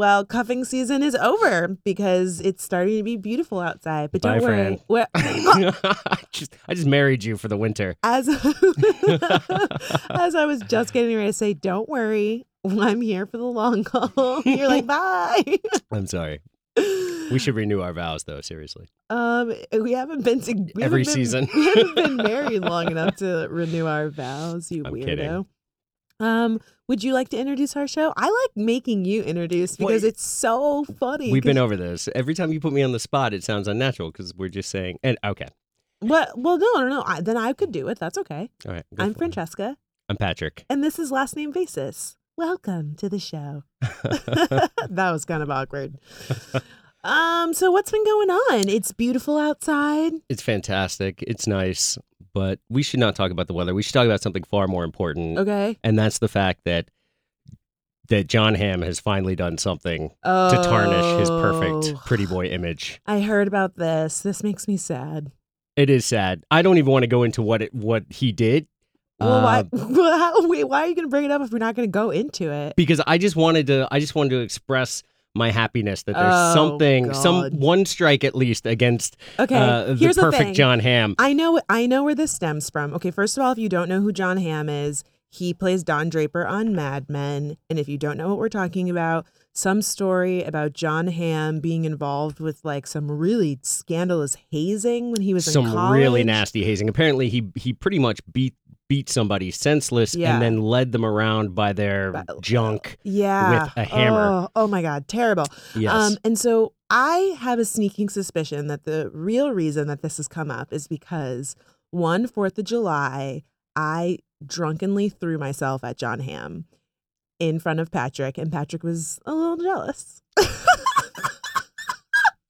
well, cuffing season is over because it's starting to be beautiful outside. But don't worry. Fran. Well, I just I just married you for the winter. as as I was just getting ready to say, don't worry, I'm here for the long haul. You're like, bye. I'm sorry. We should renew our vows though, seriously. Um, we haven't been to, we Every been- season. We haven't been married long enough to renew our vows. You I'm weirdo. kidding. Um, would you like to introduce our show? I like making you introduce because Well, it's so funny. We've been over this. Every time you put me on the spot, it sounds unnatural because we're just saying. And okay, What? Well, no, no, no. I, then I could do it. That's okay. all right. I'm for it. Francesca, I'm Patrick. and this is last name basis. Welcome to the show. that was kind of awkward. Um, so what's been going on? It's beautiful outside. it's fantastic. It's nice, but we should not talk about the weather. We should talk about something far more important, Okay. and that's the fact that that John Hamm has finally done something Oh, to tarnish his perfect pretty boy image. I heard about this. This makes me sad. It is sad. I don't even want to go into what it what he did. Well, why? uh, Well, how, wait, why are you going to bring it up if we're not going to go into it? because I just wanted to I just wanted to express my happiness that there's Oh, something some one strike at least against Okay, uh, the here's the perfect thing. John Hamm. I know I know where this stems from. Okay, first of all, if you don't know who John Hamm is, he plays Don Draper on Mad Men. And if you don't know what we're talking about, some story about John Hamm being involved with like some really scandalous hazing when he was in Some really nasty hazing. Apparently he he pretty much beat beat somebody senseless Yeah. and then led them around by their junk. Yeah. with a hammer. Oh, oh my God, terrible. Yes. Um, and so I have a sneaking suspicion that the real reason that this has come up is because one Fourth of July, I drunkenly threw myself at John Hamm in front of Patrick, and Patrick was a little jealous.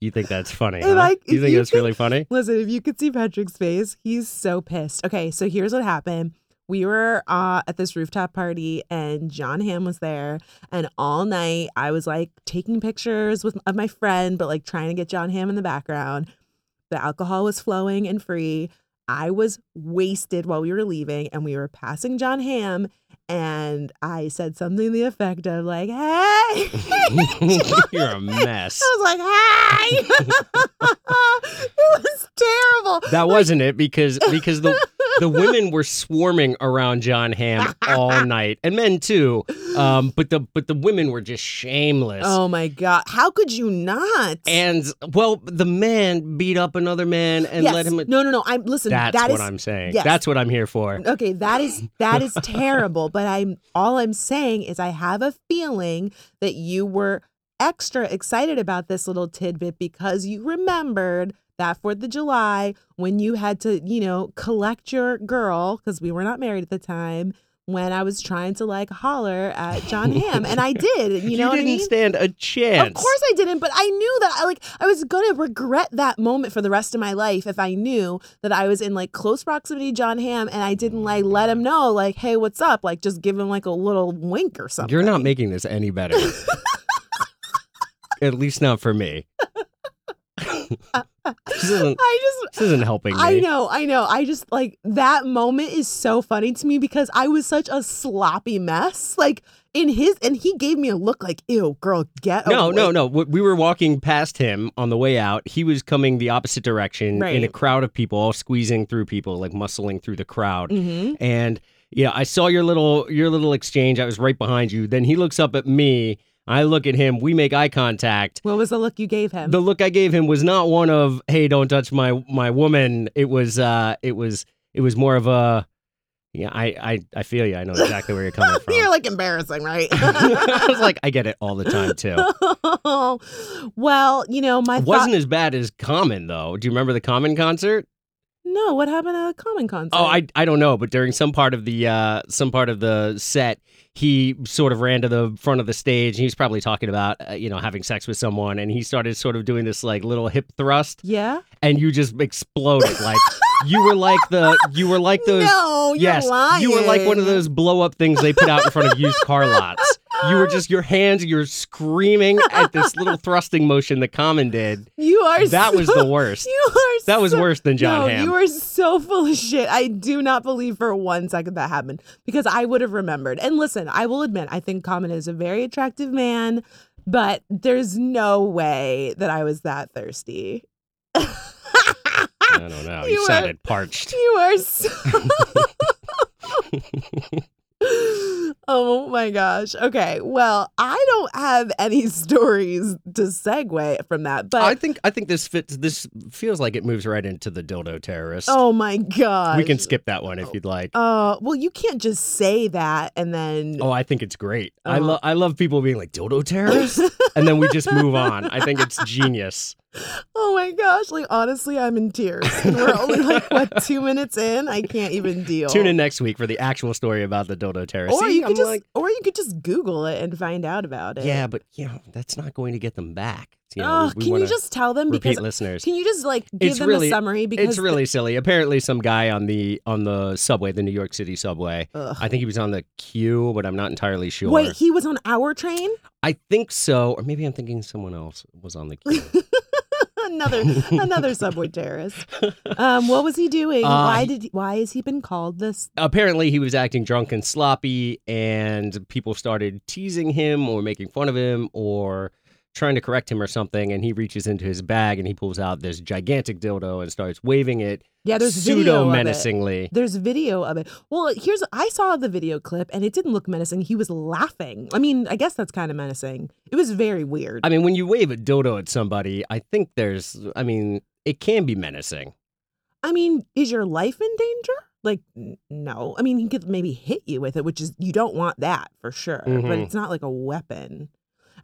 you think that's funny? Huh? I- you think you that's really funny? Listen, if you could see Patrick's face, he's so pissed. Okay, so here's what happened. We were uh, at this rooftop party, and John Hamm was there. And all night, I was like taking pictures with of my friend, but like trying to get John Hamm in the background. The alcohol was flowing and free. I was wasted while we were leaving, and we were passing John Hamm, and I said something to the effect of like, "Hey." You're a mess. I was like, "Hi!" it was terrible. That wasn't it because because the the women were swarming around John Hamm all night and men too. Um, but the but the women were just shameless. Oh my god! How could you not? And well, the man beat up another man and yes. let him. No, no, no. I'm listen. That's that what is- I'm saying. yes. That's what I'm here for. Okay, that is that is terrible. But I'm all I'm saying is I have a feeling that you were extra excited about this little tidbit because you remembered that Fourth of July when you had to, you know, collect your girl because we were not married at the time. When I was trying to like holler at John Hamm, and I did, you know I didn't mean? stand a chance. Of course I didn't, but I knew that I like I was gonna regret that moment for the rest of my life if I knew that I was in like close proximity to John Hamm and I didn't like let him know like, hey, what's up? Like just give him like a little wink or something. You're not making this any better. At least not for me. this, isn't, I just this isn't helping me. I know, I know. I just like that moment is so funny to me because I was such a sloppy mess. Like in his, and he gave me a look like, "Ew, girl, get No, away." no, no. We were walking past him on the way out. He was coming the opposite direction in a crowd of people, all squeezing through people, like muscling through the crowd. Mm-hmm. And yeah, I saw your little your little exchange. I was right behind you. Then he looks up at me. I look at him. We make eye contact. What was the look you gave him? The look I gave him was not one of "Hey, don't touch my my woman." It was uh, it was it was more of a yeah. I I I feel you. I know exactly where you're coming from. You're like embarrassing, right? I was like, I get it all the time too. well, you know, my It wasn't as bad as Common though. Do you remember the Common concert? No, what happened at a common concert? Oh, I I don't know, but during some part of the uh some part of the set, he sort of ran to the front of the stage. And he was probably talking about uh, you know having sex with someone, and he started sort of doing this like little hip thrust, yeah. and you just exploded like you were like the you were like those. no, you're yes, lying. you were like one of those blow up things they put out in front of used car lots. You were just your hands, you're screaming at this little thrusting motion that Common did. You are. That was the worst. You are. That was so- worse than John no, Hamm. you are so full of shit. I do not believe for one second that happened because I would have remembered. And listen, I will admit, I think Common is a very attractive man, but there's no way that I was that thirsty. I don't know. You, You are- sounded parched. You are so. Oh my gosh. Okay. Well, I don't have any stories to segue from that, but I think I think this fits. This feels like it moves right into the dildo terrorist. oh my gosh. we can skip that one if you'd like. Uh, well, you can't just say that and then. Oh, I think it's great. I Oh. love I love people being like dildo terrorist, and then we just move on. I think it's genius. Oh my gosh. Like, honestly, I'm in tears. And we're only like, what, two minutes in? I can't even deal. Tune in next week for the actual story about the Dodo terrorist. Or See, you could I'm just, like, or you could just Google it and find out about it. yeah, but you know that's not going to get them back. You know, we, we can you just tell them repeat because listeners. can you just like give It's them really- a summary because It's really silly. Apparently, some guy on the on the subway, the New York City subway. Ugh. I think he was on the Q, but I'm not entirely sure. Wait, he was on our train? I think so, or maybe I'm thinking someone else was on the queue. Another another subway terrorist. Um, what was he doing? Uh, why he- did why has he been called this? Apparently, he was acting drunk and sloppy, and people started teasing him or making fun of him or trying to correct him or something. And he reaches into his bag and he pulls out this gigantic dildo and starts waving it Yeah, there's pseudo menacingly. There's video of it. Well, here's I saw the video clip and it didn't look menacing. He was laughing. I mean, I guess that's kind of menacing. It was very weird. I mean, when you wave a dildo at somebody, I think there's, I mean, it can be menacing. I mean, is your life in danger? Like, no. I mean, he could maybe hit you with it, which is you don't want that for sure. But Mhm. it's not like a weapon.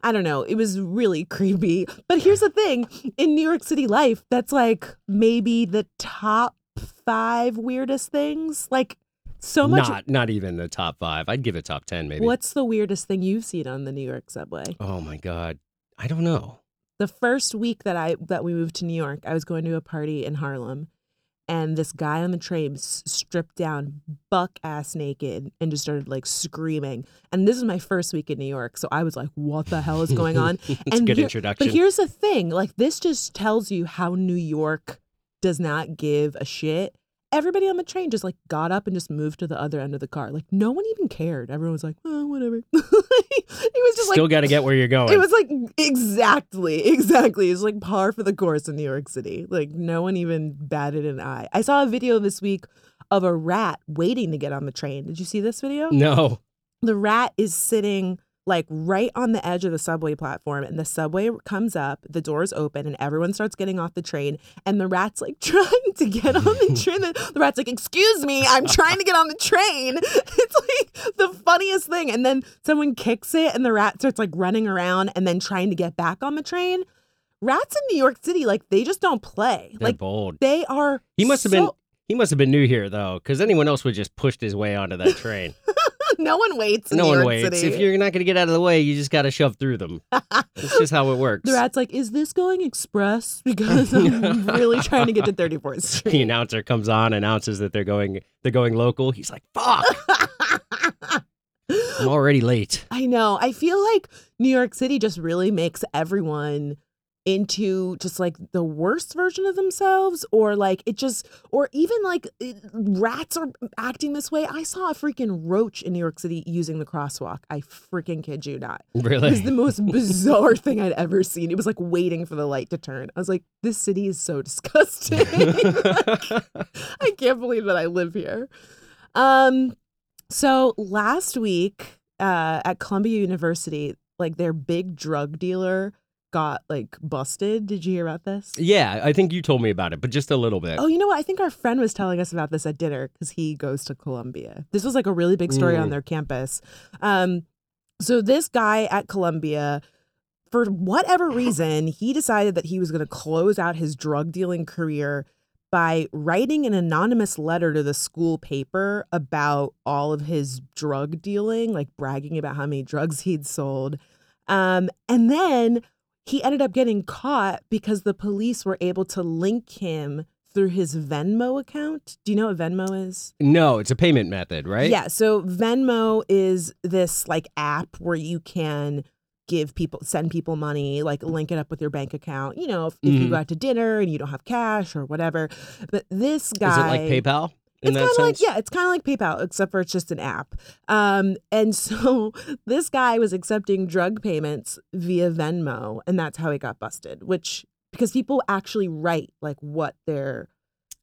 I don't know. It was really creepy. But here's the thing: in New York City life, that's like maybe the top five weirdest things. Like, so much. Not, not even the top five. I'd give it top ten, maybe. What's the weirdest thing you've seen on the New York subway? Oh my god, I don't know. the first week that I that we moved to New York, I was going to a party in Harlem, and this guy on the train stripped down buck ass naked and just started like screaming. And this is my first week in New York, so I was like, "What the hell is going on?" it's a And good here- introduction. But here's the thing: like this just tells you how New York does not give a shit. Everybody on the train just like got up and just moved to the other end of the car. Like no one even cared. Everyone was like, "Oh, whatever." it was just like Still got to get where you're going. it was like exactly, exactly. It's like par for the course in New York City. Like no one even batted an eye. I saw a video this week of a rat waiting to get on the train. Did you see this video? no. The rat is sitting like right on the edge of the subway platform and the subway comes up, the doors open and everyone starts getting off the train and the rat's like trying to get on the train. The, the rat's like, "Excuse me, I'm trying to get on the train." It's like the funniest thing. And then someone kicks it and the rat starts like running around and then trying to get back on the train. Rats in New York City like they just don't play. They're like bold. they are He must have been he must have been new here though, because anyone else would just pushed his way onto that train. no one waits in no New one York waits. City. If you're not going to get out of the way, you just got to shove through them. That's just how it works. The rat's like, is this going express? Because I'm really trying to get to 34th Street. the announcer comes on, announces that they're going they're going local. He's like, "Fuck, I'm already late." I know. I feel like New York City just really makes everyone into just like the worst version of themselves or like it just or even like it, rats are acting this way. I saw a freaking roach in new york city using the crosswalk. I freaking kid you not. It was the most bizarre thing i'd ever seen. It was like waiting for the light to turn. I was like this city is so disgusting. I can't believe that I live here. Um, so last week uh, at Columbia University, like their big drug dealer got like busted. Did you hear about this? yeah, I think you told me about it, but just a little bit. Oh, you know what? I think our friend was telling us about this at dinner because he goes to Columbia. This was like a really big story on Mm. their campus. Um, so this guy at Columbia, for whatever reason, he decided that he was going to close out his drug dealing career by writing an anonymous letter to the school paper about all of his drug dealing, like bragging about how many drugs he'd sold. Um, and then he ended up getting caught because the police were able to link him through his Venmo account. Do you know what Venmo is? No, it's a payment method, right? Yeah. So Venmo is this like app where you can give people, send people money, like link it up with your bank account. You know, if, if you Mhm. go out to dinner and you don't have cash or whatever. But this guy. Is it like PayPal? In it's kind of like yeah, it's kind of like PayPal, except for it's just an app. Um, and so this guy was accepting drug payments via Venmo, and that's how he got busted. Which because people actually write like what they're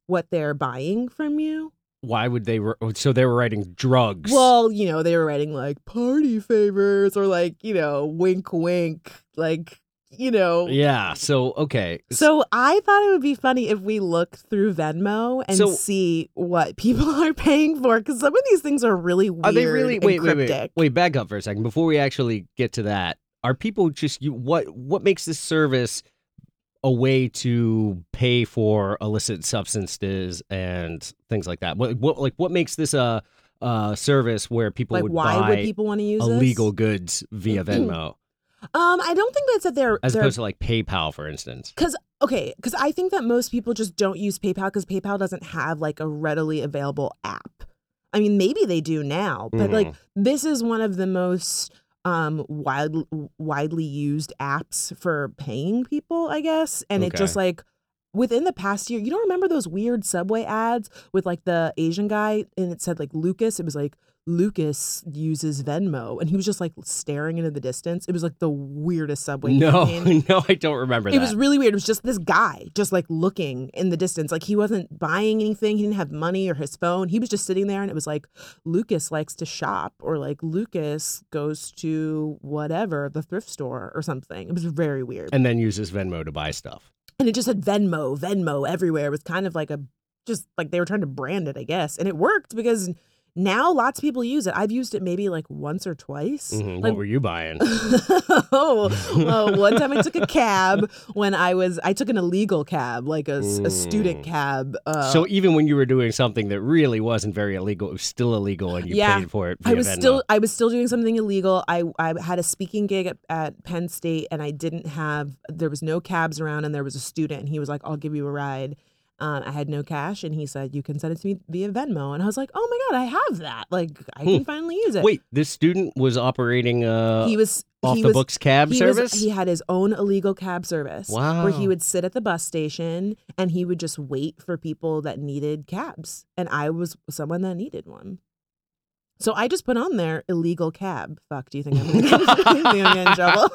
what they're buying from you. Why would they? Re- so they were writing drugs. Well, you know, they were writing like party favors or like you know, wink, wink, like you know. yeah. So okay. So I thought it would be funny if we look through Venmo and So- see what people are paying for because some of these things are really weird Are they really? Wait, wait, cryptic. wait, wait. Back up for a second before we actually get to that. Are people just you? What what makes this service a way to pay for illicit substances and things like that? What what like what makes this a a service where people Like, would why buy would people want to use illegal this? goods via Venmo Um, I don't think that's that they're as they're opposed to like PayPal, for instance? because okay, because I think that most people just don't use PayPal because PayPal doesn't have like a readily available app. I mean, maybe they do now, but like Mm-hmm. this is one of the most um wide, widely used apps for paying people, I guess. And it just like within the past year, you don't remember those weird subway ads with like the Asian guy and it said like Lucas. It was like Lucas uses Venmo, and he was just like staring into the distance. It was like the weirdest subway. No, campaign. no, I don't remember It that. was really weird. It was just this guy, just like looking in the distance. Like he wasn't buying anything. He didn't have money or his phone. He was just sitting there, and it was like Lucas likes to shop, or like Lucas goes to whatever the thrift store or something. It was very weird, and, then uses Venmo to buy stuff. And it just had Venmo, Venmo everywhere. It was kind of like a just like they were trying to brand it, I guess, and it worked because now lots of people use it. I've used it maybe like once or twice. Mhm. Like what were you buying? oh, well, one time I took a cab when I was I took an illegal cab, like a student Mm. cab. Uh, so even when you were doing something that really wasn't very illegal, it was still illegal, and you Yeah. paid for it. I was Venmo. still I was still doing something illegal. I I had a speaking gig at, at Penn State, and I didn't have there was no cabs around, and there was a student, and he was like, "I'll give you a ride." Um, I had no cash, and he said, "You can send it to me via Venmo," and I was like, "Oh my god, I have that! Like, I can finally use it." Hmm. Wait, this student was operating uh, he was off he the was, books cab he service. Was, he had his own illegal cab service. Wow. Where he would sit at the bus station and he would just wait for people that needed cabs. And I was someone that needed one. So I just put on there illegal cab. Fuck, do you think I'm gonna get, do you think I'm gonna get in trouble?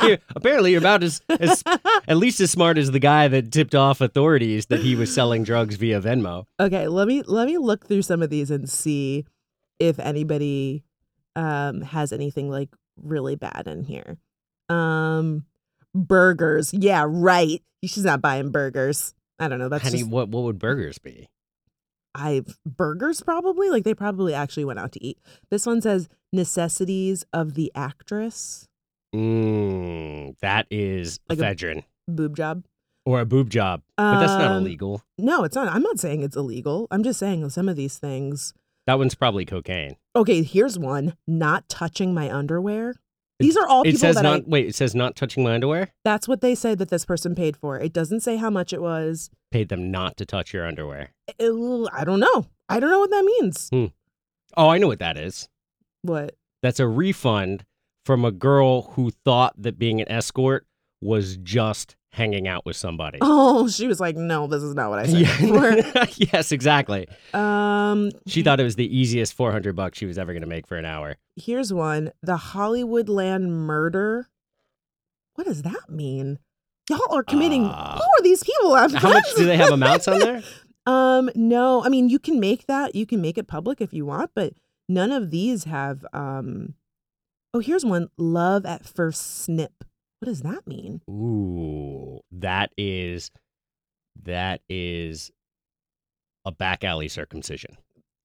Here, apparently, you're about as, as at least as smart as the guy that tipped off authorities that he was selling drugs via Venmo. okay, let me let me look through some of these and see if anybody um has anything like really bad in here. Um burgers. Yeah, right. She's not buying burgers. I don't know. That's Honey, just what what would burgers be? I burgers probably like they probably actually went out to eat. This one says necessities of the actress Mm, that is Like a- ephedrine boob job. or a boob job, but that's not Um, illegal. No, it's not. I'm not saying it's illegal. I'm just saying some of these things. That one's probably cocaine. Okay, here's one: not touching my underwear. These are all It people says that not. I. Wait, it says not touching my underwear. That's what they say that this person paid for. It doesn't say how much it was. Paid them not to touch your underwear. I don't know. I don't know what that means. Oh, I know what that is. What? That's a refund from a girl who thought that being an escort was just hanging out with somebody. Oh, she was like, "No, this is not what I said." Yes, exactly. um, She thought it was the easiest 400 bucks she was ever going to make for an hour. here's one the hollywoodland murder what does that mean y'all are committing Uh, who are these people I'm How much do they have amounts on there? um no i mean you can make that you can make it public if you want but none of these have um oh here's one love at first snip what does that mean Ooh, that is that is a back alley circumcision.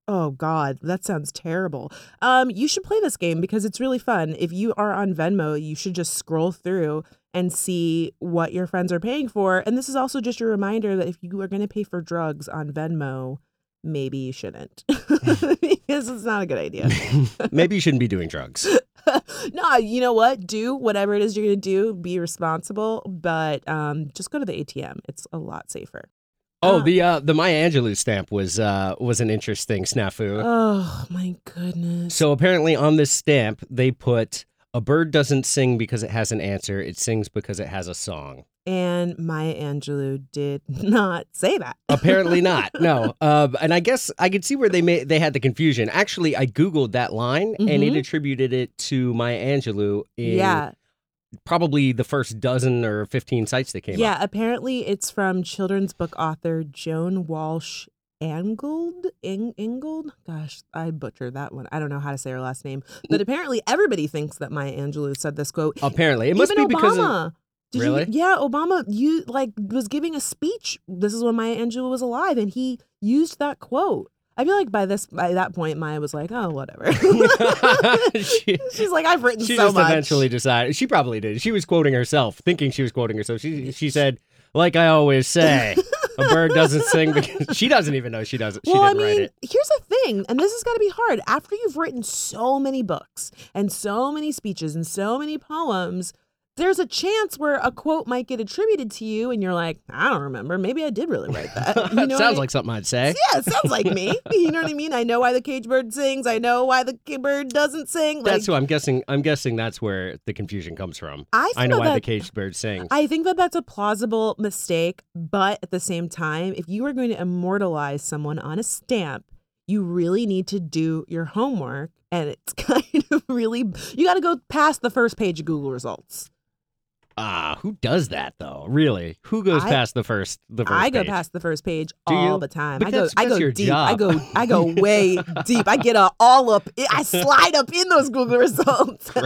Oh God, that sounds terrible. Um, you should play this game because it's really fun. If you are on Venmo, you should just scroll through and see what your friends are paying for. And this is also just a reminder that if you are going to pay for drugs on Venmo, maybe you shouldn't because it's not a good idea. Maybe you shouldn't be doing drugs. no, you know what? Do whatever it is you're going to do. Be responsible, but um, just go to the ATM. It's a lot safer. Oh, Uh, the uh, the Maya Angelou stamp was uh, was an interesting snafu. Oh my goodness. So apparently on this stamp they put A bird doesn't sing because it has an answer. It sings because it has a song. And Maya Angelou did not say that. Apparently not. No. Uh, and I guess I could see where they made they had the confusion. Actually, I googled that line and it Mhm. attributed it to Maya Angelou. In yeah. Probably the first dozen or fifteen sites that came Yeah, up. apparently it's from children's book author Joan Walsh Angold. Ing- Ingold? Gosh, I butchered that one. I don't know how to say her last name. But apparently everybody thinks that Maya Angelou said this quote. Apparently, it must Even be because of Obama. Did Really? You, yeah, Obama you like was giving a speech. This is when Maya Angelou was alive, and he used that quote. I feel like by this by that point, Maya was like, "Oh, whatever." She- She's like, "I've written she so just much." eventually decided. She probably did. She was quoting herself, thinking she was quoting herself. She she said, "Like I always say, a bird doesn't sing because she doesn't even know she doesn't. She well, I didn't write mean, it." here's the thing, and this has got to be hard. After you've written so many books and so many speeches and so many poems, there's a chance where a quote might get attributed to you, and you're like, I don't remember. Maybe I did really write that. You know sounds I- like something I'd say. Yeah, it sounds like me. You know what I mean? I know why the cage bird sings. I know why the bird doesn't sing. That's like, who I'm guessing. I'm guessing that's where the confusion comes from. I, I know that why the caged bird sings. I think that that's a plausible mistake, but at the same time, if you are going to immortalize someone on a stamp, you really need to do your homework. And it's kind of really, you got to go past the first page of Google results. Ah, who does that though? Really? Who goes I- past the first the first I go page? past the first page Do all you? the time. But I go, that's- I that's go your deep. I go, I go way deep. I get a, all up. I slide up in those Google results.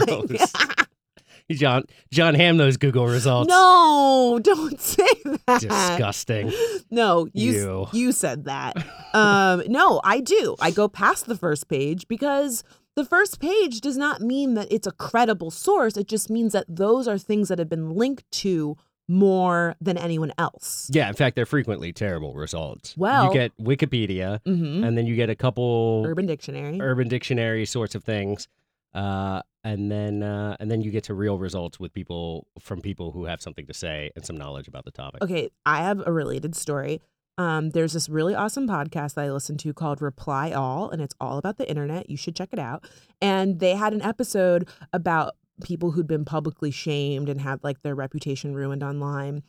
John John Hamm those Google results. no, don't say that. Disgusting. No, you You. you said that. um, no, I do. I go past the first page because the first page does not mean that it's a credible source. It just means that those are things that have been linked to more than anyone else. Yeah, in fact, they're frequently terrible results. Well- you get Wikipedia, hmm and then you get a couple Urban Dictionary. Urban Dictionary sorts of things, uh, and then uh, and then you get to real results with people from people who have something to say and some knowledge about the topic. Okay, I have a related story. Um, there's this really awesome podcast that I listen to called Reply All, and it's all about the internet. You should check it out. And they had an episode about people who'd been publicly shamed and had like their reputation ruined online.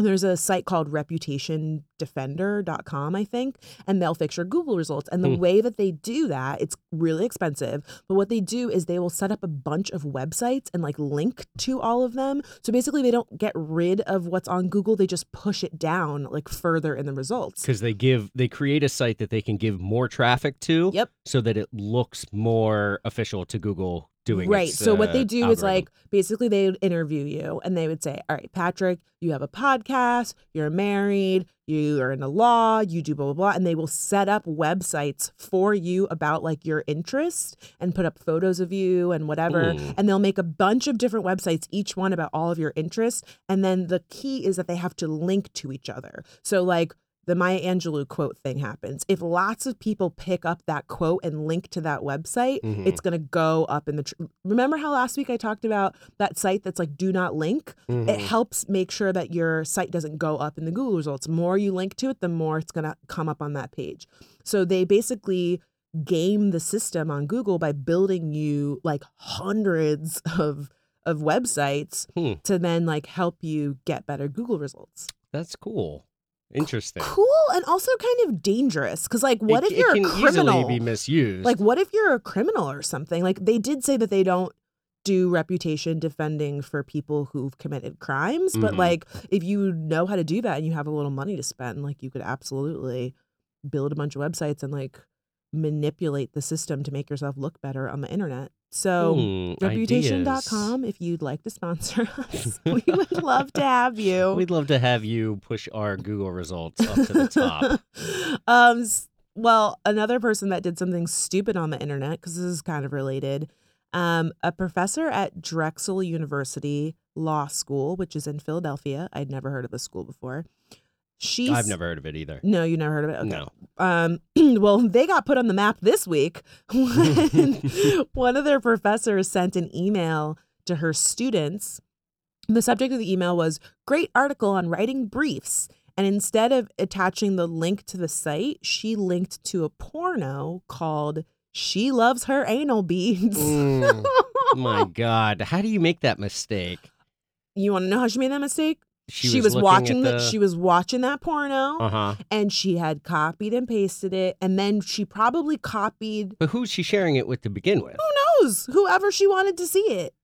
There's a site called reputationdefender.com, I think, and they'll fix your Google results. And the Hmm. way that they do that, it's really expensive. But what they do is they will set up a bunch of websites and like link to all of them. So basically, they don't get rid of what's on Google, they just push it down like further in the results. Because they give they create a site that they can give more traffic to, Yep. so that it looks more official to Google doing right. its, so what uh, they do is like basically they would interview you and they would say, "All right, Patrick, you have a podcast, you're married, you are in the law, you do blah blah blah," and they will set up websites for you about like your interest and put up photos of you and whatever, and they'll make a bunch of different websites, each one about all of your interests, and then the key is that they have to link to each other. So like the Maya Angelou quote thing happens. If lots of people pick up that quote and link to that website, Mhm. it's going to go up in the. Tr- Remember how last week I talked about that site that's like do not link? It Mhm. helps make sure that your site doesn't go up in the Google results. The more you link to it, the more it's going to come up on that page. So they basically game the system on Google by building you like hundreds of of websites Hmm. to then like help you get better Google results. That's cool. Interesting. Cool and also kind of dangerous because like what It- if you're it can a criminal? easily be misused? Like, what if you're a criminal or something? Like, they did say that they don't do reputation defending for people who've committed crimes, but Mhm. like, if you know how to do that and you have a little money to spend, like, you could absolutely build a bunch of websites and like manipulate the system to make yourself look better on the internet. So, Hmm, reputation.com, if you'd like to sponsor us, we would love to have you. We'd love to have you push our Google results up to the top. um, well, another person that did something stupid on the internet, because this is kind of related, um, a professor at Drexel University Law School, which is in Philadelphia. I'd never heard of the school before. She's I've never heard of it either. No, you never heard of it. Okay. No. Um, well, they got put on the map this week when one of their professors sent an email to her students. The subject of the email was Great article on writing briefs. And instead of attaching the link to the site, she linked to a porno called She Loves Her Anal Beads. Mm. My God, how do you make that mistake? You want to know how she made that mistake? She, was, looking watching at the, she was watching that porno Uh huh. and she had copied and pasted it and then she probably copied But who's she sharing it with to begin with? who knows whoever she wanted to see it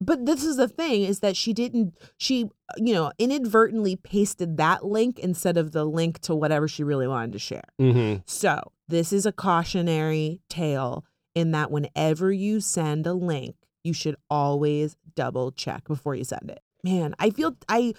but this is the thing is that she didn't she you know inadvertently pasted that link instead of the link to whatever she really wanted to share Mm-hmm. so this is a cautionary tale in that whenever you send a link you should always double check before you send it man i feel i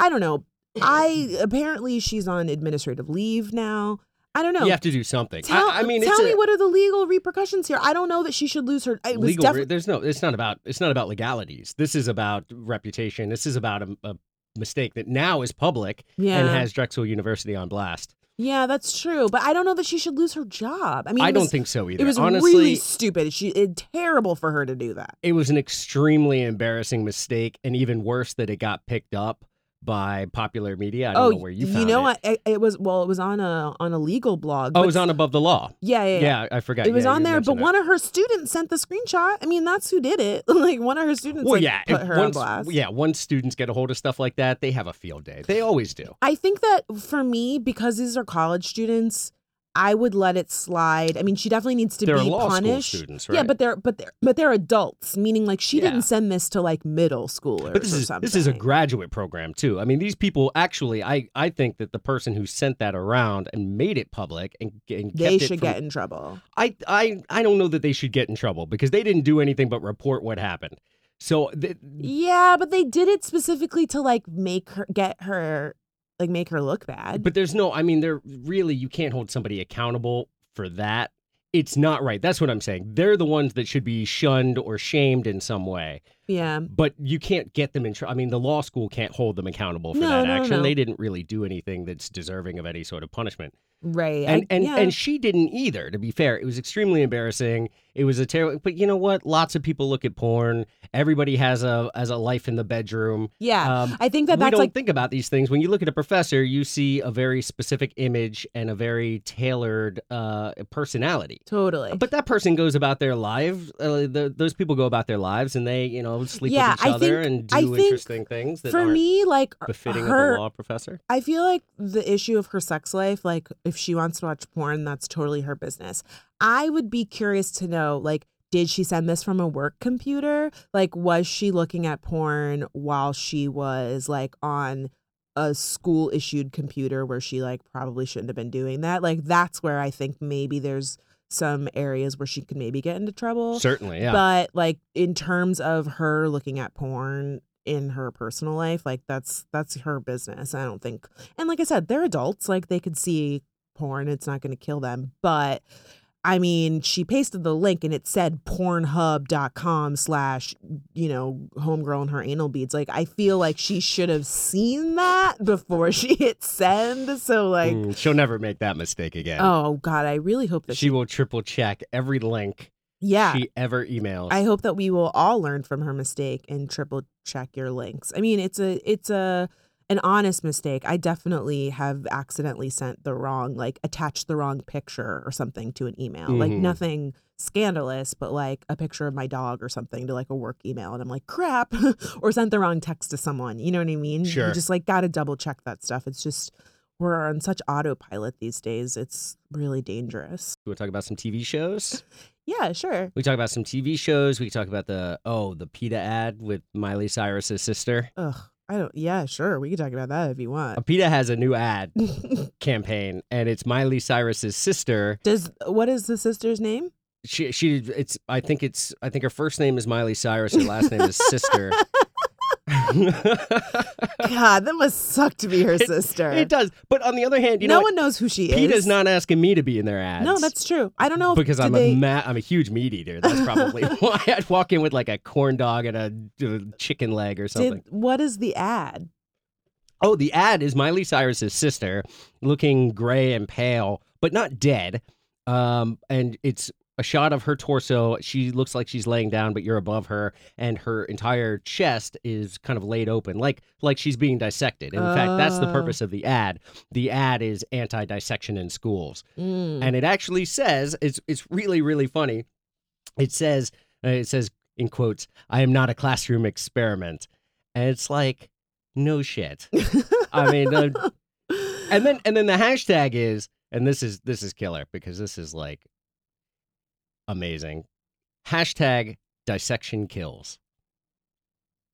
i don't know i apparently she's on administrative leave now i don't know You have to do something. Tell, I, I mean, tell me a what are the legal repercussions here? I don't know that she should lose her. It was legal. definitely there's no. It's not about. It's not about legalities. This is about reputation. This is about a, a mistake that now is public yeah, and has Drexel University on blast. Yeah, that's true. But I don't know that she should lose her job. I mean, I it don't think so either. it was Honestly, really stupid. She it, terrible for her to do that. it was an extremely embarrassing mistake, and even worse that it got picked up by popular media. I don't oh, know where you found know it. what? It, it was well, it was on a on a legal blog. Oh, it was on Above the Law. Yeah, yeah, yeah. Yeah, I forgot. It was Yeah, on there, but that. one of her students sent the screenshot. I mean, that's who did it. like one of her students, Well, like, yeah, put her on blast. yeah. Once students get a hold of stuff like that, they have a field day. They always do. I think that for me, because these are college students, I would let it slide. I mean, she definitely needs to They're be punished. students, right? Yeah, but they're but they're but they're adults, meaning like she Yeah. didn't send this to like middle schoolers But this or is something. this is a graduate program too. I mean, these people actually, I I think that the person who sent that around and made it public and, and kept they should from- get in trouble. I I I don't know that they should get in trouble because they didn't do anything but report what happened. So th- Yeah, but they did it specifically to like make her get her like make her look bad. but there's no. I mean, there really you can't hold somebody accountable for that. It's not right. That's what I'm saying. They're the ones that should be shunned or shamed in some way. Yeah. But you can't get them in trouble. I mean, the law school can't hold them accountable for No, that no, action. no. They didn't really do anything that's deserving of any sort of punishment. Right. And I, and yeah. and she didn't either. To be fair, it was extremely embarrassing. It was a terrible. But you know what? Lots of people look at porn. Everybody has a has a life in the bedroom. yeah. Um, I think that we that's don't like think about these things. When you look at a professor, you see a very specific image and a very tailored uh, personality. totally. But that person goes about their lives. Uh, the, those people go about their lives, and they, you know, sleep Yeah, with each I other think- and do I think interesting things that for me, like uh, befitting her, of a law professor. I feel like the issue of her sex life, like if she wants to watch porn, that's totally her business. I would be curious to know, like, did she send this from a work computer? Like, was she looking at porn while she was like on a school issued computer where she like probably shouldn't have been doing that? Like, that's where I think maybe there's some areas where she could maybe get into trouble. Certainly, yeah. But like in terms of her looking at porn in her personal life, like that's that's her business. I don't think. And like I said, they're adults. Like they could see porn. It's not going to kill them. But I mean, she pasted the link and it said pornhub.com slash, you know, homegirl and her anal beads. Like I feel like she should have seen that before she hit send. So like, Mm, she'll never make that mistake again. oh God, I really hope that she will triple check every link yeah. she ever emails. I hope that we will all learn from her mistake and triple check your links. I mean, it's a it's a an honest mistake. I definitely have accidentally sent the wrong like attached the wrong picture or something to an email. Like Mhm. nothing scandalous, but like a picture of my dog or something to like a work email and I'm like, "Crap." or sent the wrong text to someone. You know what I mean? Sure. You just like got to double check that stuff. It's just we're on such autopilot these days. It's really dangerous. we will talk about some TV shows. Yeah, sure. We talk about some TV shows. We talk about the oh the PETA ad with Miley Cyrus's sister. Ugh. I don't yeah, sure. We can talk about that if you want. PETA has a new ad campaign, and it's Miley Cyrus's sister. Does what is the sister's name? She she it's I think it's I think her first name is Miley Cyrus. Her last name is Sister. God, that must suck to be her sister. It does, but on the other hand, you no know, one knows who she is. PETA's not asking me to be in their ads. No, that's true. I don't know if, because I'm they, a ma- I'm a huge meat eater. That's probably why I'd walk in with like a corn dog and a, a chicken leg or something. did what is the ad? Oh, the ad is Miley Cyrus's sister, looking gray and pale, but not dead. Um, and it's a shot of her torso. She looks like she's laying down, but you're above her, and her entire chest is kind of laid open, like like she's being dissected. In fact, that's the purpose of the ad. The ad is anti-dissection in schools, Mm. and it actually says it's it's really really funny. It says uh, it says in quotes, I am not a classroom experiment. And it's like, no shit. I mean, uh, and then and then the hashtag is, and this is this is killer because this is like amazing. Hashtag dissection kills.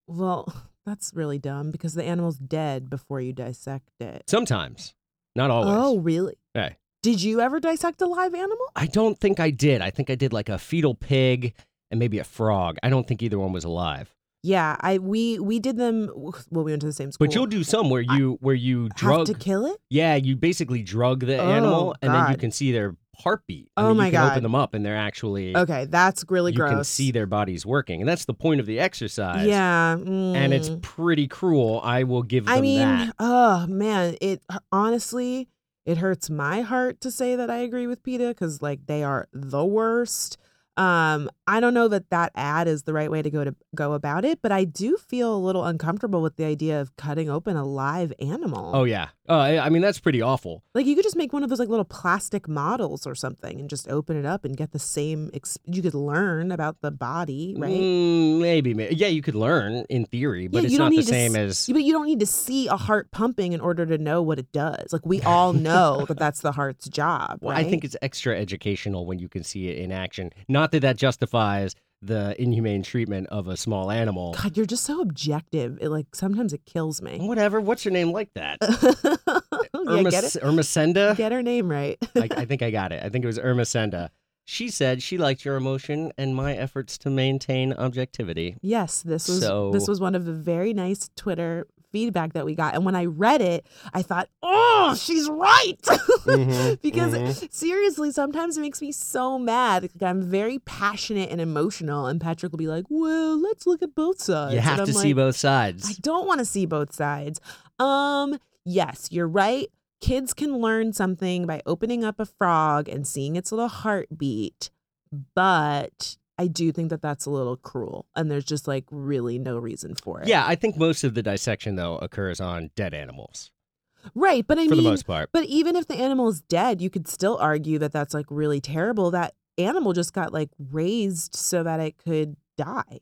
well, that's really dumb because the animal's dead before you dissect it. Sometimes, not always. Oh, really? Hey. Did you ever dissect a live animal? I don't think I did. I think I did like a fetal pig and maybe a frog. I don't think either one was alive. Yeah, I we we did them. Well, we went to the same school. But you'll do some where I you where you have drug. to kill it. yeah, you basically drug the Oh, animal, and then you can see their heartbeat. I Oh mean, my you can God. open them up, and they're actually Okay, that's really you gross. You can see their bodies working, and that's the point of the exercise. Yeah, and it's mm. pretty cruel. I will give them I mean, that. oh man, it honestly it hurts my heart to say that I agree with PETA because like they are the worst. Um, I don't know that that ad is the right way to go to go about it, but I do feel a little uncomfortable with the idea of cutting open a live animal. Oh yeah, uh, I mean that's pretty awful. Like you could just make one of those like little plastic models or something and just open it up and get the same. Ex- you could learn about the body, right? Mm, maybe, maybe, yeah, you could learn in theory, but Yeah, it's you don't not the same as But you don't need to see a heart pumping in order to know what it does. Like we all know that that's the heart's job, Well, right? I think it's extra educational when you can see it in action. Not that that justifies the inhumane treatment of a small animal. God, you're just so objective. It like sometimes it kills me. Whatever. What's your name like that? yeah, Irma, get it. Irma Senda? Get her name right. I, I think I got it. I think it was Irma Senda. She said she liked your emotion and my efforts to maintain objectivity. yes, this was So- this was one of the very nice Twitter feedback that we got, and when I read it, I thought, oh, she's right. Mhm, because mhm. seriously, sometimes it makes me so mad. Like, I'm very passionate and emotional, and Patrick will be like, "Well, let's look at both sides." You have to see both I don't want to see both sides. Um, yes, you're right. Kids can learn something by opening up a frog and seeing its little heartbeat, but I do think that that's a little cruel, and there's just like really no reason for it. Yeah, I think most of the dissection, though, occurs on dead animals right. But I for mean, the most part. but even if the animal is dead, you could still argue that that's like really terrible. That animal just got like raised so that it could die.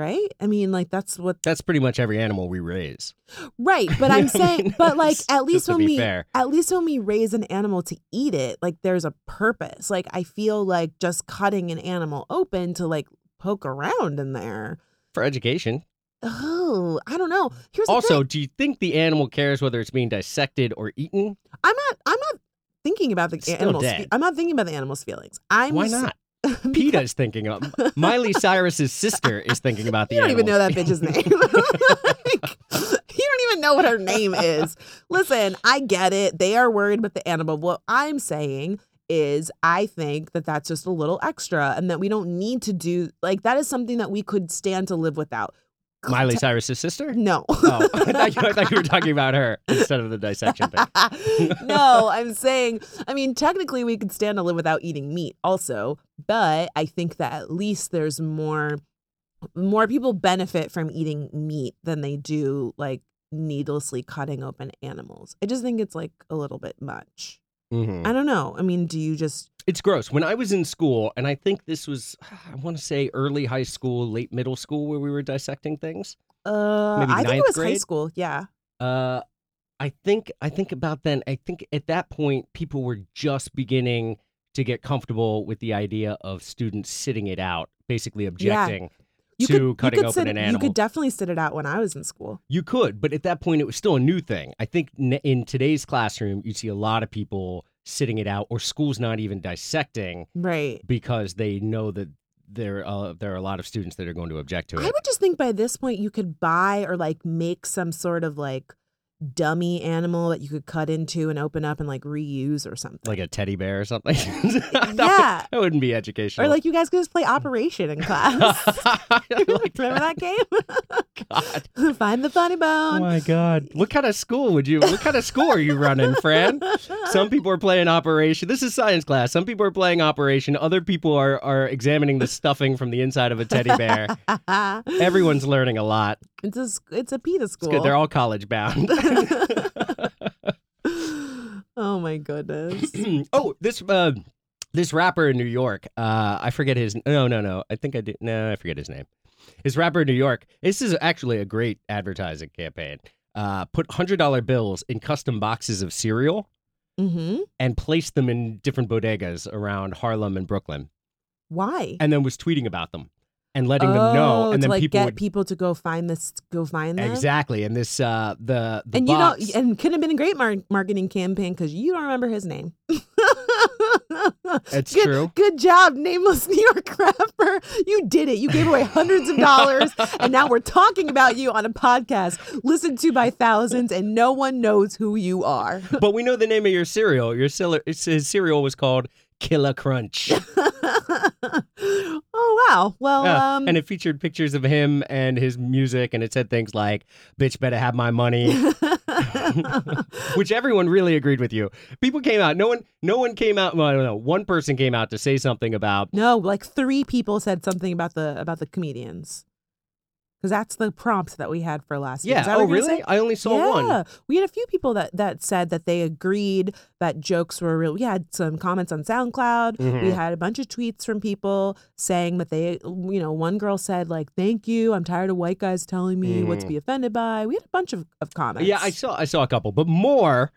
Right? I mean, like that's what That's pretty much every animal we raise. Right, but I'm I saying, mean, but like at least when we fair. at least when we raise an animal to eat it, like there's a purpose. Like I feel like just cutting an animal open to like poke around in there. For education. Oh, I don't know. Here's Also, do you think the animal cares whether it's being dissected or eaten? I'm not. I'm not thinking about the It's animal's. dead. I'm not thinking about the animal's feelings. I'm. Why not? PETA's thinking of Miley Cyrus's sister is thinking about the You don't even know that bitch's name. Like, you don't even know what her name is. Listen, I get it. They are worried about the animal. What I'm saying is, I think that that's just a little extra and that we don't need to do, like, that is something that we could stand to live without. Miley Cyrus's sister? No. Oh, I thought, you, I thought you were talking about her instead of the dissection thing. no, I'm saying, I mean, technically we could stand to live without eating meat also, but I think that at least there's more more people benefit from eating meat than they do like needlessly cutting open animals. I just think it's like a little bit much. Mhm. I don't know. I mean, do you just It's gross. When I was in school, and I think this was, I want to say early high school, late middle school, where we were dissecting things. uh Maybe I think it ninth was high school. Yeah. Uh, I think I think about then. I think at that point, people were just beginning to get comfortable with the idea of students sitting it out, basically objecting You to could cutting open sit, an You could definitely sit it out when I was in school. You could, but at that point, it was still a new thing. I think in today's classroom, you see a lot of people sitting it out, or schools not even dissecting Right. because they know that there uh, there are a lot of students that are going to object to it. I would just think by this point you could buy or like make some sort of like dummy animal that you could cut into and open up and like reuse or something. Like a teddy bear or something. that, Yeah. that wouldn't be educational. or like you guys could just play Operation in class. Like Remember that game? God. Find the funny bone. Oh my God. What kind of school would you, what kind of school are you running, Fran? Some people are playing Operation. This is science class. Some people are playing Operation. Other people are, are examining the stuffing from the inside of a teddy bear. Everyone's learning a lot. it's a it's a PETA It's school. good. They're all college bound. oh my goodness. oh, this uh, this rapper in New York, uh, I forget his. No, no, no. I think I did. No, I forget his name. His rapper in New York. This is actually a great advertising campaign. Uh, put hundred dollar bills in custom boxes of cereal Mm-hmm. and placed them in different bodegas around Harlem and Brooklyn, Why? and then was tweeting about them and letting them know, Oh, and to then like people get would people to go find this, go find them. exactly. And this uh, the the and box, you know, and could have been a great mar- marketing campaign because you don't remember his name. It's good, true. Good job, nameless New York rapper. You did it. You gave away hundreds of dollars, and now we're talking about you on a podcast listened to by thousands, and no one knows who you are. but we know the name of your cereal. Your cereal, his cereal was called Killer Crunch. oh wow. Well, Yeah, um, and it featured pictures of him and his music, and it said things like "Bitch, better have my money," which everyone really agreed with you. People came out. No one, no one came out. Well, I don't know. One person came out to say something about. no, like three people said something about the about the comedians. Because that's the prompt that we had for last week. Yeah. Oh, really? I only saw yeah. one. We had a few people that, that said that they agreed that jokes were real. We had some comments on SoundCloud. We Mhm. had a bunch of tweets from people saying that they, you know, one girl said, like, thank you. I'm tired of white guys telling me what to Mhm. be offended by. We had a bunch of, of comments. Yeah, I saw. I saw a couple, but more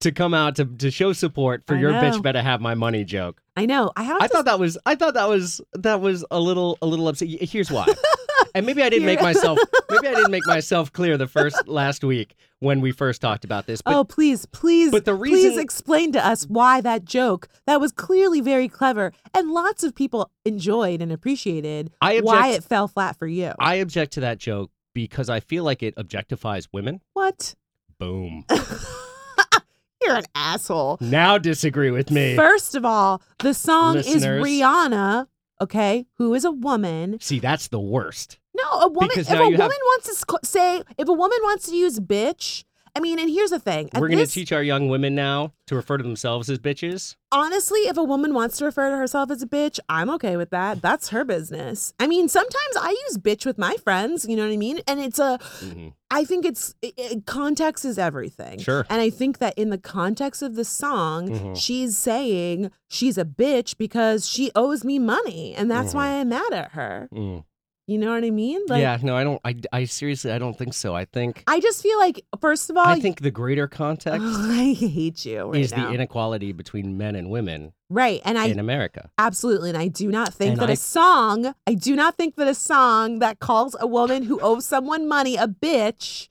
to come out to to show support for I your know. "Bitch, better have my money" joke. I know. I have I thought that was. I thought that was. That was a little. A little upset. Here's why. And maybe I didn't make myself. Maybe I didn't make myself clear the first last week when we first talked about this. But oh, please, please, but the please explain to us why that joke that was clearly very clever and lots of people enjoyed and appreciated I why it fell flat for you. I object to that joke because I feel like it objectifies women. what? Boom. You're an asshole. now disagree with me. First of all, the song Listeners. is Rihanna, okay, who is a woman. See, that's the worst. No, a woman. Because if a woman have- wants to say, if a woman wants to use bitch, I mean, and here's the thing. We're going to this- teach our young women now to refer to themselves as bitches. honestly, if a woman wants to refer to herself as a bitch, I'm okay with that. That's her business. I mean, sometimes I use bitch with my friends, you know what I mean? And it's a, Mhm. I think it's, it, it- context is everything. Sure. And I think that in the context of the song, Mhm. she's saying she's a bitch because she owes me money. And that's Mhm. why I'm mad at her. Mm. You know what I mean? Like, yeah, no, I don't. I, I seriously, I don't think so. I think. I just feel like, first of all, I think the greater context I hate you right is now. the inequality between men and women right. And I in America. Absolutely. And I do not think And that I- a song, I do not think that a song that calls a woman who owes someone money a bitch,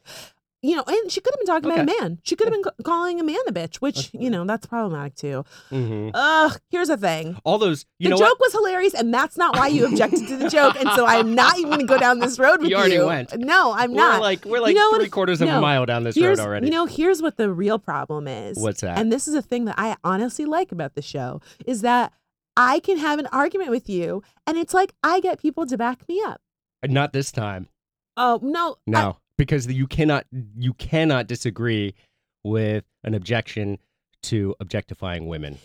you know, and she could have been talking about a man. She could have been ca- calling a man a bitch, which, you know, that's problematic too. hmm Ugh, here's the thing. All those, you the joke what? was hilarious, and that's not why you objected to the joke. And so I'm not even going to go down this road with You you. already went. No, I'm We're not. like we're like know three quarters of No. a mile down this road already. You know, here's what the real problem is. What's that? And this is a thing that I honestly like about the show is that I can have an argument with you, and it's like I get people to back me up. Not this time. Oh no, I- No, because you cannot you cannot disagree with an objection to objectifying women.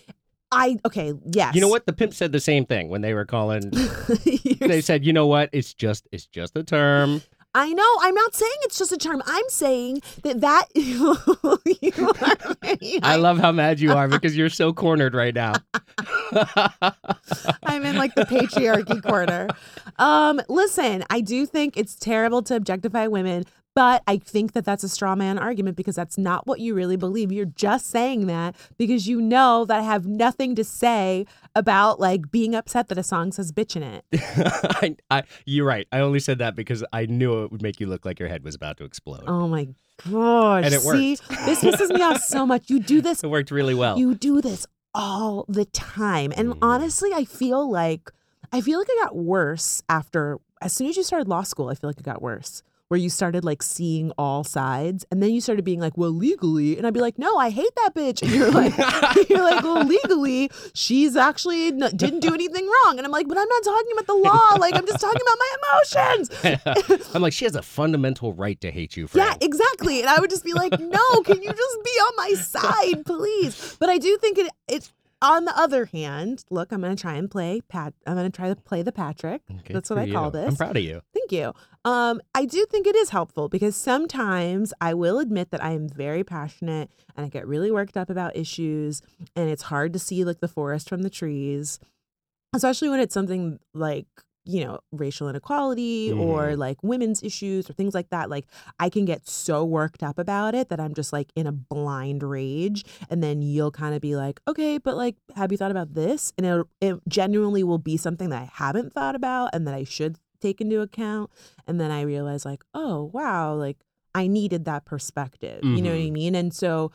I, okay, yes. You know what? The pimp said the same thing when they were calling. They said, "You know what? It's just it's just a term." I know. I'm not saying it's just a term. I'm saying that that you are I love how mad you are because you're so cornered right now. I'm in like the patriarchy corner. Um, listen, I do think it's terrible to objectify women, but I think that that's a straw man argument because that's not what you really believe. You're just saying that because you know that I have nothing to say about like being upset that a song says bitch in it. I, I, you're right. I only said that because I knew it would make you look like your head was about to explode. Oh my gosh. And it See, this pisses me off so much. You do this It worked really well. You do this all the time. And Mm. honestly, I feel like I feel like I got worse after as soon as you started law school, I feel like it got worse. Where you started like seeing all sides and then you started being like, well, legally. And I'd be like, no, I hate that bitch. And you're like, you're like, well, legally, she's actually n- didn't do anything wrong. And I'm like, but I'm not talking about the law. Like, I'm just talking about my emotions. I'm like, she has a fundamental right to hate you, for Yeah, exactly. And I would just be like, no, can you just be on my side, please? But I do think it it on the other hand, look, I'm gonna try and play Pat. I'm gonna try to play the Patrick. Good That's what I call you. this. I'm proud of you. Thank you. Um, I do think it is helpful because sometimes I will admit that I am very passionate and I get really worked up about issues, and it's hard to see like the forest from the trees, especially when it's something like you know racial inequality or Mhm. like women's issues or things like that like i can get so worked up about it that i'm just like in a blind rage and then you'll kind of be like okay but like have you thought about this and it, it genuinely will be something that i haven't thought about and that i should take into account and then i realized, like oh wow like i needed that perspective you know what i Mhm. mean and so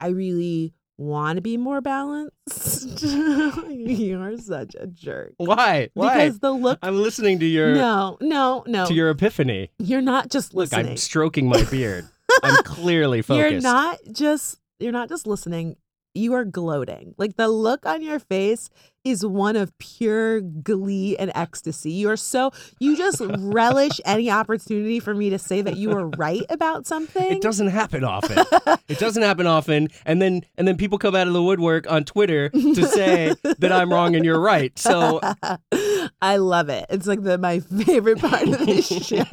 i really want to be more balanced you're such a jerk Why? Why? because the look I'm listening to your no no no to your epiphany. you're not just Look, listening I'm stroking my beard. I'm clearly focused. you're not just you're not just listening you are gloating like the look on your face is one of pure glee and ecstasy you are so you just relish any opportunity for me to say that you were right about something It doesn't happen often. it doesn't happen often, and then and then people come out of the woodwork on Twitter to say that I'm wrong and you're right. So I love it. It's like the my favorite part of this show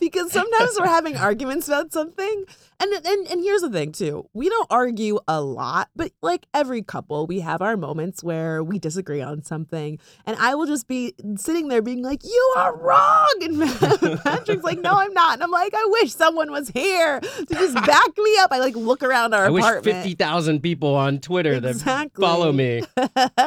because sometimes we're having arguments about something, and and and here's the thing too: we don't argue a lot, but like every couple, we have our moments where we disagree on something, and I will just be sitting there being like, "You are wrong," and Patrick's like, "No, I'm not," and I'm like, "I wish someone was here to just back me up." I like look around our I wish apartment. fifty thousand people on Twitter that follow me.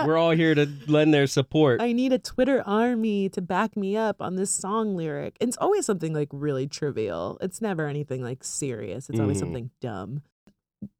We're all here to lend their support. I need a Twitter army to back me up on this song lyric. It's always something like really trivial. It's never anything like serious. It's always Mhm. something dumb.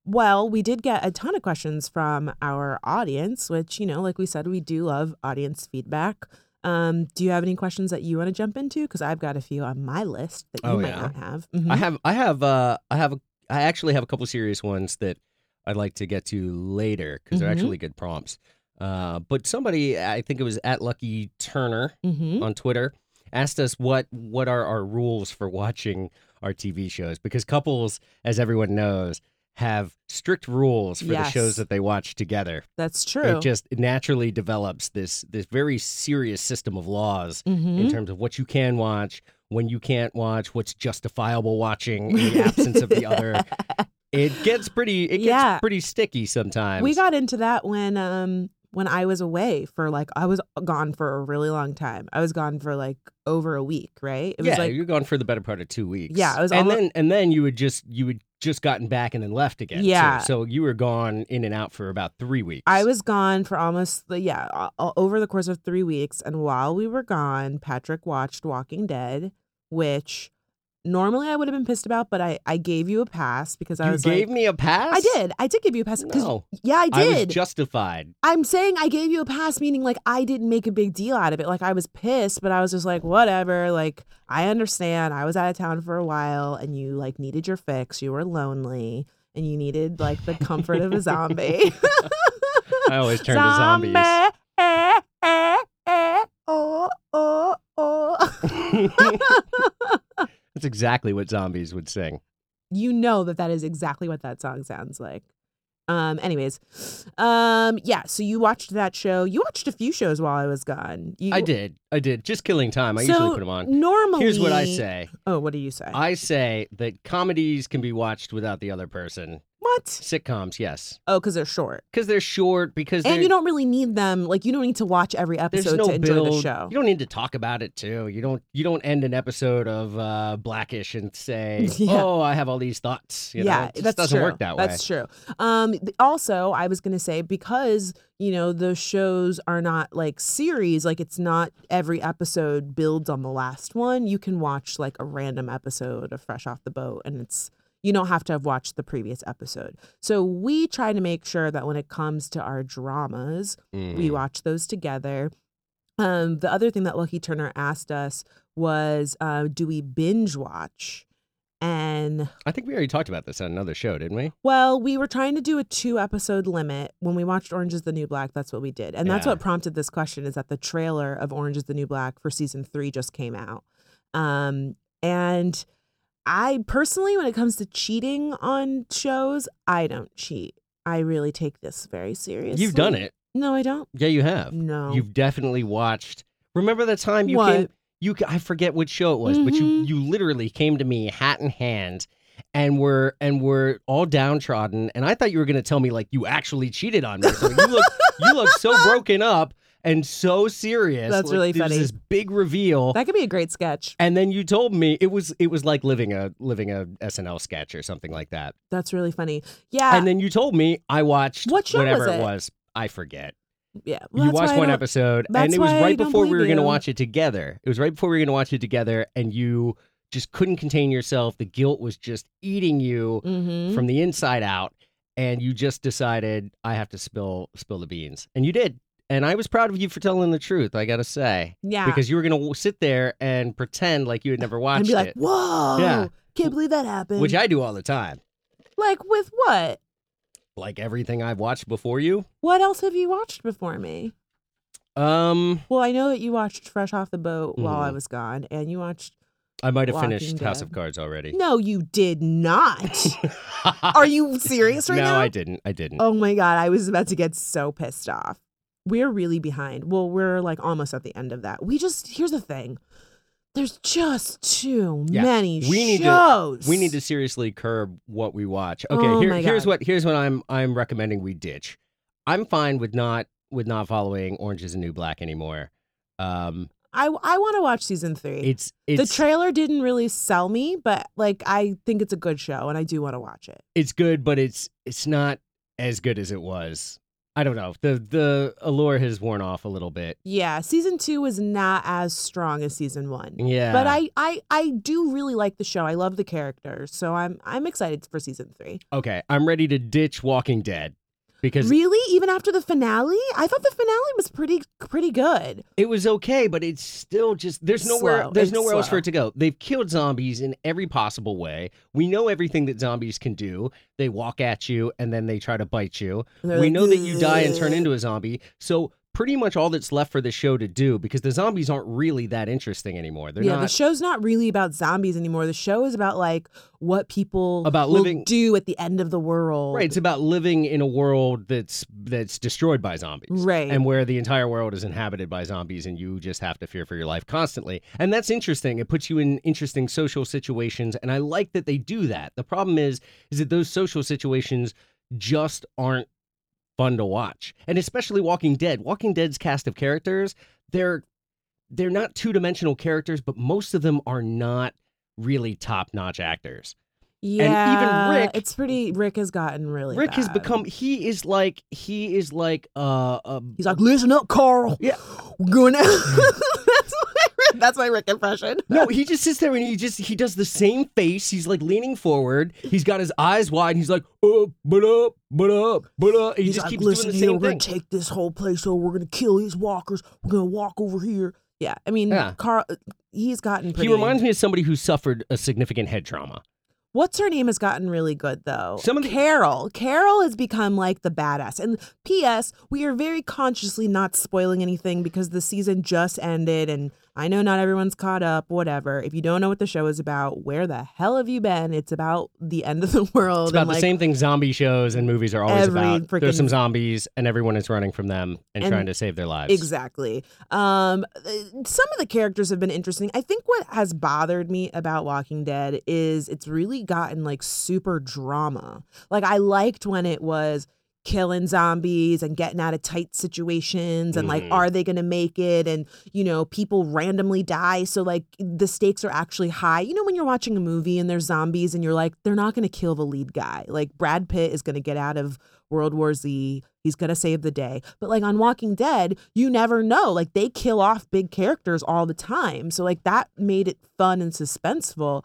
Well, we did get a ton of questions from our audience, which, you know, like we said, we do love audience feedback. Um, do you have any questions that you want to jump into? Because I've got a few on my list that you Oh, might yeah. not have. I Mhm. have I have uh I have a, I actually have a couple serious ones that I'd like to get to later because they're Mhm. actually good prompts. Uh, but somebody I think it was at Lucky Turner Mhm. on Twitter asked us what what are our rules for watching our TV shows because couples, as everyone knows, have strict rules for the shows that they watch together. That's true. It just naturally develops this this very serious system of laws Mhm. in terms of what you can watch, when you can't watch, what's justifiable watching in the absence of the other. It gets pretty it gets Yeah. pretty sticky sometimes. We got into that when um when I was away for like I was gone for a really long time. I was gone for like over a week, right? It yeah, was like you're gone for the better part of two weeks. Yeah, it was and almo- then and then you would just you would just gotten back and then left again. too. Yeah. so you were gone in and out for about three weeks. I was gone for almost the yeah, over the course of 3 weeks and while we were gone, Patrick watched Walking Dead, which normally I would have been pissed about, but I I gave you a pass because I You was gave like me a pass. I did. I did give you a pass No, yeah, I I was did. justified. I'm saying I gave you a pass, meaning like I didn't make a big deal out of it. Like I was pissed, but I was just like, whatever. Like I understand. I was out of town for a while, and you like needed your fix. You were lonely, and you needed like the comfort of a zombie. I always turn to zombies. Zombie, eh, eh, eh, oh, oh, oh. That's exactly what zombies would sing. you know that that is exactly what that song sounds like. Um. Anyways, um. Yeah. So you watched that show. You watched a few shows while I was gone. You, I did. I did. Just killing time. I so usually put them on. Normally, Here's what I say. Oh, what do you say? I say that comedies can be watched without the other person. What? Sitcoms, yes, Oh, because they're short, because they're short. Because and you don't really need them. Like you don't need to watch every episode no to enjoy build. the show. You don't need to talk about it too. You don't. You don't end an episode of uh, Blackish and say, Yeah. "Oh, I have all these thoughts." You know, yeah, it that's doesn't true. work that way. That's true. Um, also, I was gonna say because you know the shows are not like series, like it's not every episode builds on the last one. You can watch like a random episode of Fresh Off the Boat, and it's you don't have to have watched the previous episode. So we try to make sure that when it comes to our dramas, we Mm. watch those together. Um, the other thing that Lucky Turner asked us was, uh, do we binge watch? And I think we already talked about this on another show, didn't we? well, we were trying to do a two episode limit. When we watched Orange is the New Black, that's what we did. And that's Yeah. what prompted this question is that the trailer of Orange is the New Black for season three just came out. Um, and I personally, when it comes to cheating on shows, I don't cheat. I really take this very seriously. You've done it. No, I don't. Yeah, you have. No. You've definitely watched. Remember the time you What? came? You I forget which show it was, but you Mhm. you literally came to me hat in hand, and were and were all downtrodden, and I thought you were going to tell me like you actually cheated on me. So you look you look so broken up and so serious. That's like, really funny. This big reveal. That could be a great sketch. and then you told me it was it was like living a living a SNL sketch or something like that. That's really funny. Yeah. and then you told me I watched What show whatever was it it? was. I forget. yeah. Well, you watched one episode, and it was right before we were going to watch it together. It was right before we were going to watch it together, and you just couldn't contain yourself. The guilt was just eating you Mhm. from the inside out, and you just decided I have to spill spill the beans, and you did. And I was proud of you for telling the truth. I got to say, Yeah. because you were to sit there and pretend like you had never watched and be like, it, whoa. Yeah. Can't believe that happened. which I do all the time. like with what? Like everything I've watched before you. What else have you watched before me? Um, Well, I know that you watched Fresh Off the Boat while I Mhm. was gone, and you watched. I might have Walking finished House of Cards already. No, you did not. Are you serious right no, now? No, I didn't. I didn't. Oh my god, I was about to get so pissed off. We're really behind. Well, we're like almost at the end of that. We just here's the thing. There's just too Yeah, many we need to- shows. We need to seriously curb what we watch. Okay, Oh here, here's what here's what I'm I'm recommending we ditch. I'm fine with not with not following Orange is the New Black anymore. Um, I I want to watch season three. it's the trailer didn't really sell me, but like I think it's a good show, and I do want to watch it. it's good, but it's it's not as good as it was. I don't know. The the allure has worn off a little bit. Yeah, season two is not as strong as season one. Yeah, But I, I I do really like the show. I love the characters, so I'm I'm excited for season three. okay. I'm ready to ditch Walking Dead because Really, even after the finale, I thought the finale was pretty pretty good. It was okay, but it's still just there's nowhere Slow. there's It's nowhere else for it to go. They've killed zombies in every possible way. We know everything that zombies can do. They walk at you and then they try to bite you. They're we like, know that you die and turn into a zombie. So pretty much all that's left for the show to do because the zombies aren't really that interesting anymore. They're yeah, the show's not really about zombies anymore. The show is about like what people About will living- do at the end of the world. Right, it's about living in a world that's that's destroyed by zombies. Right. And where the entire world is inhabited by zombies and you just have to fear for your life constantly. And that's interesting. It puts you in interesting social situations and I like that they do that. The problem is is that those social situations just aren't fun to watch. And especially Walking Dead. Walking Dead's cast of characters, they're they're not two-dimensional characters, but most of them are not really top-notch actors. yeah, even Rick- it's pretty. Rick has gotten really. Rick has become he is like he is like uh, uh He's like, listen up, Carl. Yeah. we're going. Out. that's my Rick impression. no he just sits there and he just he does the same face he's like leaning forward he's got his eyes wide and he's like uh but up but up but up he He's just like, keeps listen doing the here, same we're thing gonna take this whole place over. We're gonna kill these walkers. We're gonna walk over here. Yeah, I mean, Yeah. Carl, he's gotten pretty. he reminds me of somebody who suffered a significant head trauma What's her name has gotten really good though. Some of the- Carol. Carol has become like the badass. And P.S. We are very consciously not spoiling anything because the season just ended, and I know not everyone's caught up. Whatever. If you don't know what the show is about, where the hell have you been? It's about the end of the world. it's about the like, same thing zombie shows and movies are always about there's some zombies and everyone is running from them and, And- trying to save their lives Exactly. Um, uh, some of the characters have been interesting. I think what has bothered me about Walking Dead is it's really gotten like super drama. Like I liked when it was killing zombies and getting out of tight situations and like Mhm. are they going to make it? And you know people randomly die. So like the stakes are actually high. You know when you're watching a movie and there's zombies and you're like they're not going to kill the lead guy. Like brad pitt is going to get out of world war z. He's going to save the day. But like on walking dead you never know. Like they kill off big characters all the time. So like that made it fun and suspenseful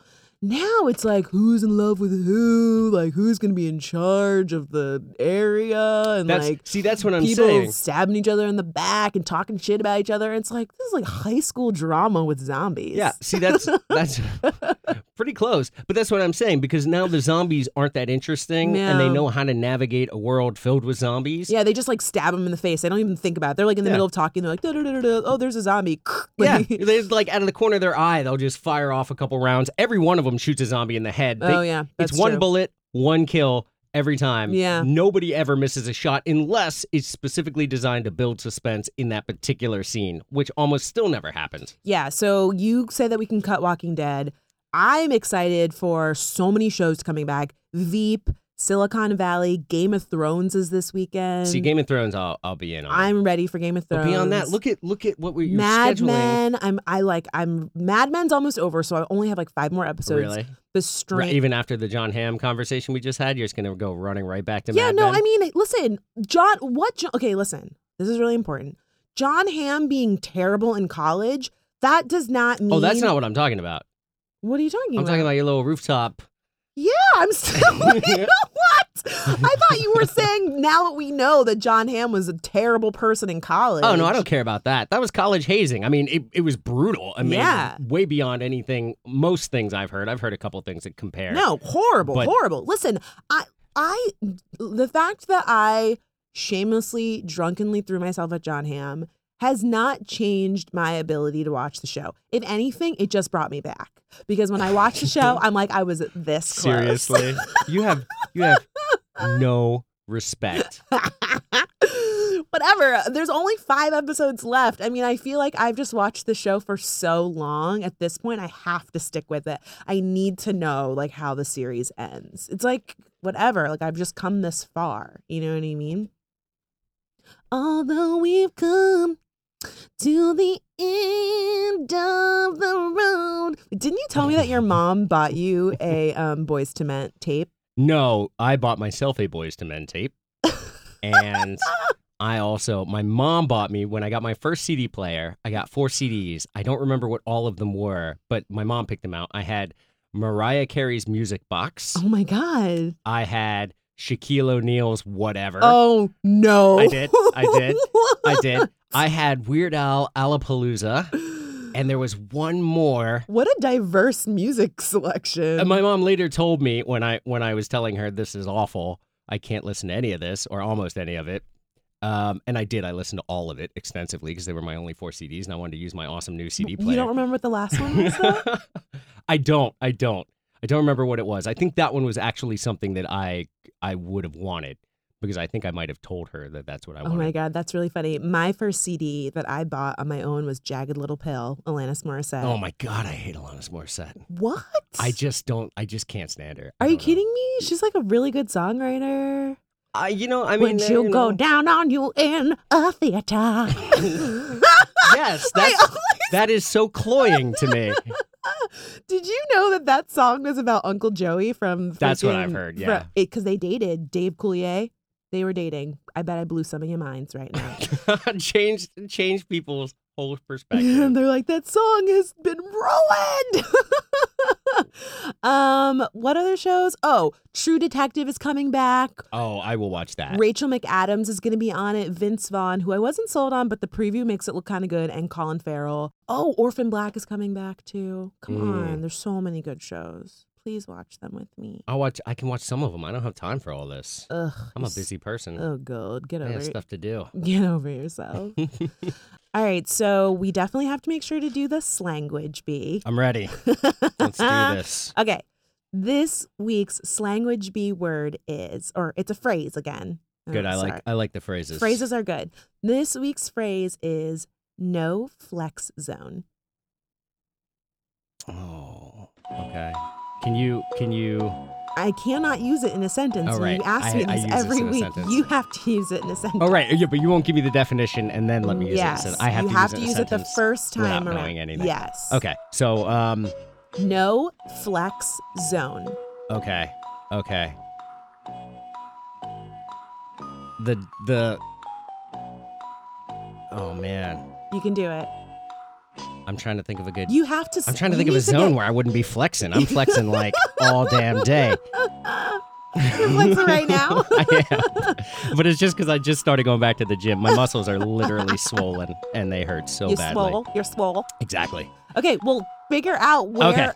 now it's like who's in love with who like who's going to be in charge of the area and that's like see that's what i'm people saying stabbing each other in the back and talking shit about each other. It's like this is like high school drama with zombies. Yeah, see that's that's pretty close. But that's what I'm saying because now the zombies aren't that interesting and they know how to navigate a world filled with zombies. Yeah, they just like stab them in the face. They don't even think about it. They're like in the Yeah. middle of talking. They're like, da, da, da, da, da. oh, there's a zombie. Yeah, Like- they like out of the corner of their eye, they'll just fire off a couple rounds. Every one of them shoots a zombie in the head. They- oh yeah, that's it's one true. bullet, one kill every time. Yeah. Nobody ever misses a shot unless it's specifically designed to build suspense in that particular scene, which almost still never happens. Yeah, so you say that we can cut Walking Dead. I'm excited for so many shows coming back. Veep, Silicon Valley, Game of Thrones is this weekend. See, Game of Thrones, I'll, I'll be in on. I'm ready for Game of but Thrones. beyond that, look at look at what we're Mad scheduling. Men. I'm I like I'm Mad Men's almost over, so I only have like five more episodes. Really? The Right, strength. even after the John Hamm conversation we just had, you're just gonna go running right back to yeah, Mad no, Men? I mean, listen, John. What? John, okay, listen. This is really important. John Hamm being terrible in college. That does not mean. oh, that's not what I'm talking about. What are you talking about? I'm talking about your little rooftop. Yeah, I'm still. what? I thought you were saying now that we know that John Hamm was a terrible person in college. Oh no, I don't care about that. That was college hazing. I mean, it, it was brutal. I mean, Yeah. way beyond anything. Most things I've heard. I've heard a couple things that compare. No, horrible, But- horrible. Listen, I, I, the fact that I shamelessly, drunkenly threw myself at John Hamm has not changed my ability to watch the show. If anything, it just brought me back because when I watch the show, I'm like, I was this close. seriously, you have you have no respect. Whatever. There's only five episodes left. I mean, I feel like I've just watched the show for so long. At this point, I have to stick with it. I need to know like how the series ends. It's like whatever. Like I've just come this far. You know what I mean? Although we've come to the end of the road. Didn't you tell me that your mom bought you a um, Boyz II Men tape? No, I bought myself a Boyz II Men tape, and I also my mom bought me when I got my first CD player. I got four CDs. I don't remember what all of them were, but my mom picked them out. I had Mariah Carey's Music Box. Oh my god. I had Shaquille O'Neal's Whatever. Oh no. I did. I did. I did. I had Weird Al Alapalooza, and there was one more. What a diverse music selection. And my mom later told me when I when I was telling her this is awful, I can't listen to any of this or almost any of it. Um, and I did. I listened to all of it extensively because they were my only four CDs, and I wanted to use my awesome new CD player. you don't remember what the last one was? I don't. I don't. I don't remember what it was. I think that one was actually something that I I would have wanted because I think I might have told her that that's what I wanted. oh my god, that's really funny. My first CD that I bought on my own was Jagged Little Pill, Alanis Morissette. Oh my god, I hate Alanis Morissette. What? I just don't. I just can't stand her. I Are you know. kidding me? She's like a really good songwriter. I, you know, I mean, Would uh, you you go know. down on you in a theater? Yes, that's that is so cloying to me. Did you know that that song was about Uncle Joey from? That's what I've heard, yeah. because they dated Dave Coulier. They were dating. I bet I blew some of your minds right now. change change people's whole perspective. and they're like, that song has been ruined. um, what other shows? Oh, True Detective is coming back. oh, I will watch that. Rachel McAdams is going to be on it. Vince Vaughn, who I wasn't sold on, but the preview makes it look kind of good, and Colin Farrell. Oh, Orphan Black is coming back too. Come Mm. on, there's so many good shows. Please watch them with me. I'll watch. I can watch some of them. I don't have time for all this. Ugh, I'm a busy person. Oh, God, get I over I have stuff to do. Get over yourself. All right, so we definitely have to make sure to do the slanguage bee. I'm ready. Let's do this. Okay. This week's slanguage bee word is, or it's a phrase again. Oh, Good. I like. I like the phrases. Phrases are good. This week's phrase is no flex zone. Oh. Okay. Can you? Can you? I cannot use it in a sentence. Oh, right. You ask I- me I this this every a week. You have to use it in a sentence. Oh right. Yeah, but you won't give me the definition and then let me use yes, it. So I have you to have use to it in a use it the first without time around. knowing anything. Yes. Okay. So um. No flex zone. Okay. Okay. The the. Oh man, You can do it. I'm trying to think of a good. You have to. I'm trying to think of a zone get- where I wouldn't be flexing. I'm flexing like all damn day. You're flexing right now. I am. But it's just because I just started going back to the gym. My muscles are literally swollen and they hurt so You're badly. swole. You're swole. Exactly. Okay, well, figure out where Okay.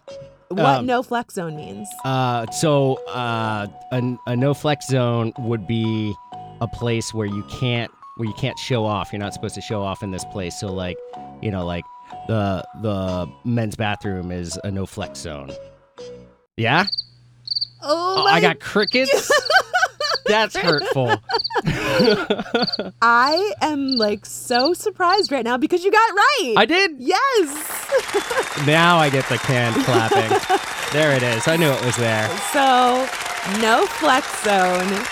what Um, no flex zone means. Uh, so uh, a, a no flex zone would be a place where you can't where you can't show off. You're not supposed to show off in this place. So like, you know, like the the men's bathroom is a no flex zone. Yeah. Oh, Oh, my I got crickets. That's hurtful. I am like so surprised right now because you got it right. I did. yes. Now I get the can clapping. There it is. I knew it was there. So, no flex zone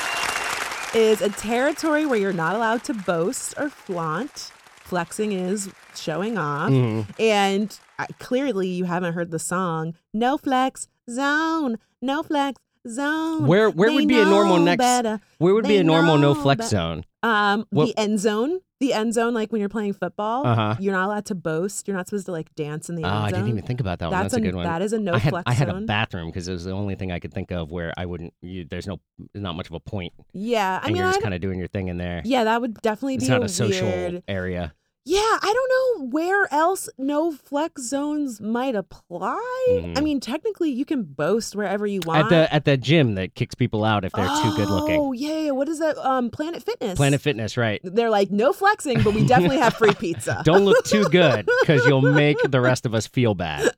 is a territory where you're not allowed to boast or flaunt. Flexing is showing off. Mhm. And uh, clearly, you haven't heard the song No Flex Zone, No Flex Zone. Where where They would be a normal next? better. Where would be a normal no flex bet- zone? Um, What- the end zone. The end zone, like when you're playing football, Uh-huh. you're not allowed to boast. You're not supposed to like dance in the Oh, end I zone. didn't even think about that one. That's, That's, a good one. That is a no I had flex I had zone. a bathroom because it was the only thing I could think of where I wouldn't. You, there's no not much of a point, yeah, I and mean, you're I just kind of doing your thing in there. yeah, that would definitely it's be not a a social weird. area. Yeah, I don't know where else no flex zones might apply. I Mhm. mean, technically, you can boast wherever you want. At the at the gym that kicks people out if they're too good looking. Oh yeah, yeah. What is that? Um, Planet Fitness. Planet Fitness, right? They're like no flexing, but we definitely have free pizza. Don't look too good because you'll make the rest of us feel bad.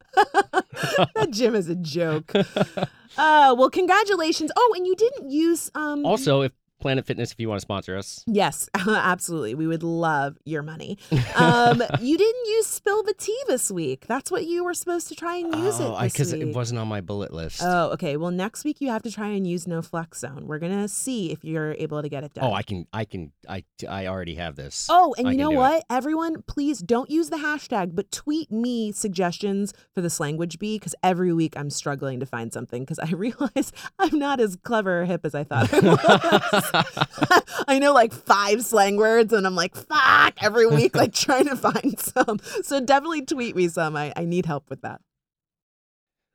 that gym is a joke. Uh, well, congratulations. Oh, and you didn't use um. Also, if Planet Fitness, if you want to sponsor us, Yes, absolutely. We would love your money. Um, you didn't use Spill the Tea this week. That's what you were supposed to try and use oh, it this because it wasn't on my bullet list. Oh, okay. Well, next week you have to try and use No Flex Zone. We're gonna see if you're able to get it done. oh, I can, I can, I, I already have this. Oh, and I you know do it. what? Everyone, please don't use the hashtag, but tweet me suggestions for this slanguage bee because every week I'm struggling to find something because I realize I'm not as clever or hip as I thought I was. I know like five slang words and I'm like, fuck, every week, like trying to find some. So definitely tweet me some. I, I need help with that.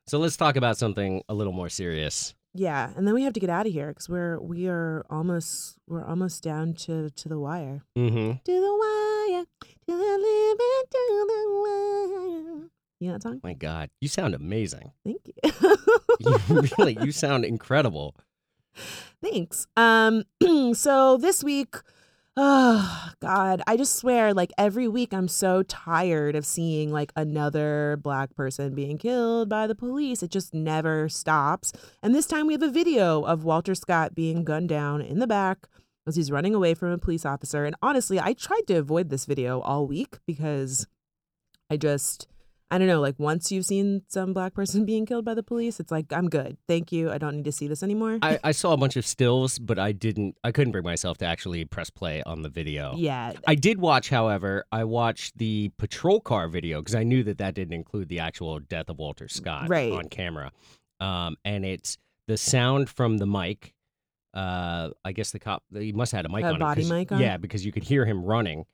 So let's talk about something a little more serious. Yeah, and then we have to get out of here because we're we are almost we're almost down to to the wire. Mm-hmm. To the wire, to the limit, to the wire. You know that song? My God, you sound amazing. Thank you. You really, you sound incredible. Thanks. Um, so this week, oh God, I just swear, like every week, I'm so tired of seeing like another black person being killed by the police. It just never stops. And this time, we have a video of Walter Scott being gunned down in the back as he's running away from a police officer. And honestly, I tried to avoid this video all week because I just. I don't know, like once you've seen some black person being killed by the police, it's like, I'm good. Thank you. I don't need to see this anymore. I, I saw a bunch of stills, but I didn't. I couldn't bring myself to actually press play on the video. Yeah. I did watch, however, I watched the patrol car video because I knew that that didn't include the actual death of Walter Scott Right. on camera. Um, and it's the sound from the mic. Uh, I guess the cop he must have had a mic A on body mic on? Yeah, because you could hear him running.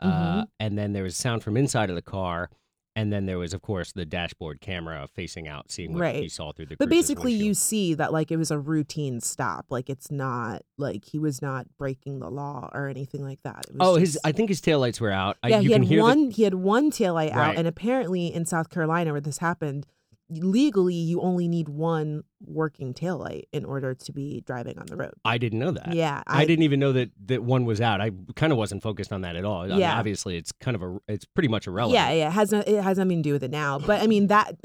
Uh, Mhm. and then there was sound from inside of the car. And then there was, of course, the dashboard camera facing out, seeing what Right. he saw through the. But basically, you see that like it was a routine stop. Like it's not like he was not breaking the law or anything like that. It was Oh, his! I think his taillights were out. I- yeah, you he can had hear the- one. He had one taillight out, and apparently in South Carolina, where this happened, legally you only need one working taillight in order to be driving on the road. I didn't know that. Yeah, I, didn't even know that that one was out. I kind of wasn't focused on that at all. I mean, Yeah. obviously, it's kind of a, it's pretty much irrelevant. Yeah, yeah, it has no, it has nothing to do with it now. But I mean that.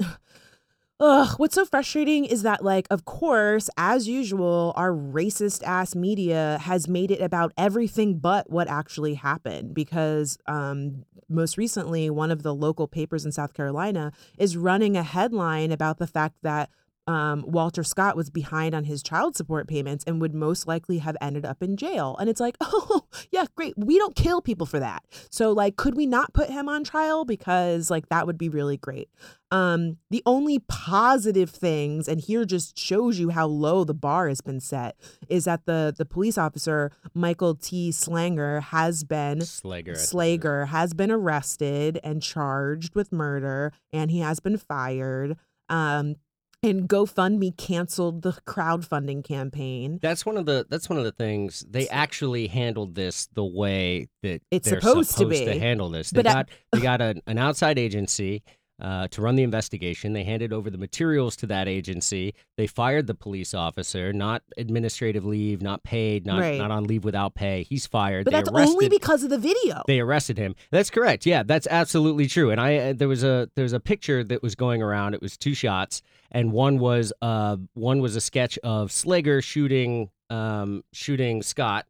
Ugh, what's so frustrating is that, like, of course, as usual, our racist ass media has made it about everything but what actually happened. Because um, most recently, one of the local papers in South Carolina is running a headline about the fact that um, Walter Scott was behind on his child support payments and would most likely have ended up in jail. And it's like, oh, yeah, great. We don't kill people for that. So, like, could we not put him on trial? Because, like, that would be really great. Um, the only positive things, and here just shows you how low the bar has been set, is that the the police officer Michael T. Slanger has been Slager. I think it is. Slager has been arrested and charged with murder, and he has been fired. Um, and GoFundMe canceled the crowdfunding campaign. That's one of the. That's one of the things they actually handled this the way that It's they're supposed to be. to handle this. They But I- got they got an, an outside agency. Uh, to run the investigation. They handed over the materials to that agency. They fired the police officer, not administrative leave, not paid, not Right. not on leave without pay. He's fired. But they that's arrested, only because of the video. they arrested him. That's correct. Yeah, that's absolutely true. And I uh, there was a there's a picture that was going around. It was two shots, and one was uh one was a sketch of Slager shooting um shooting Scott,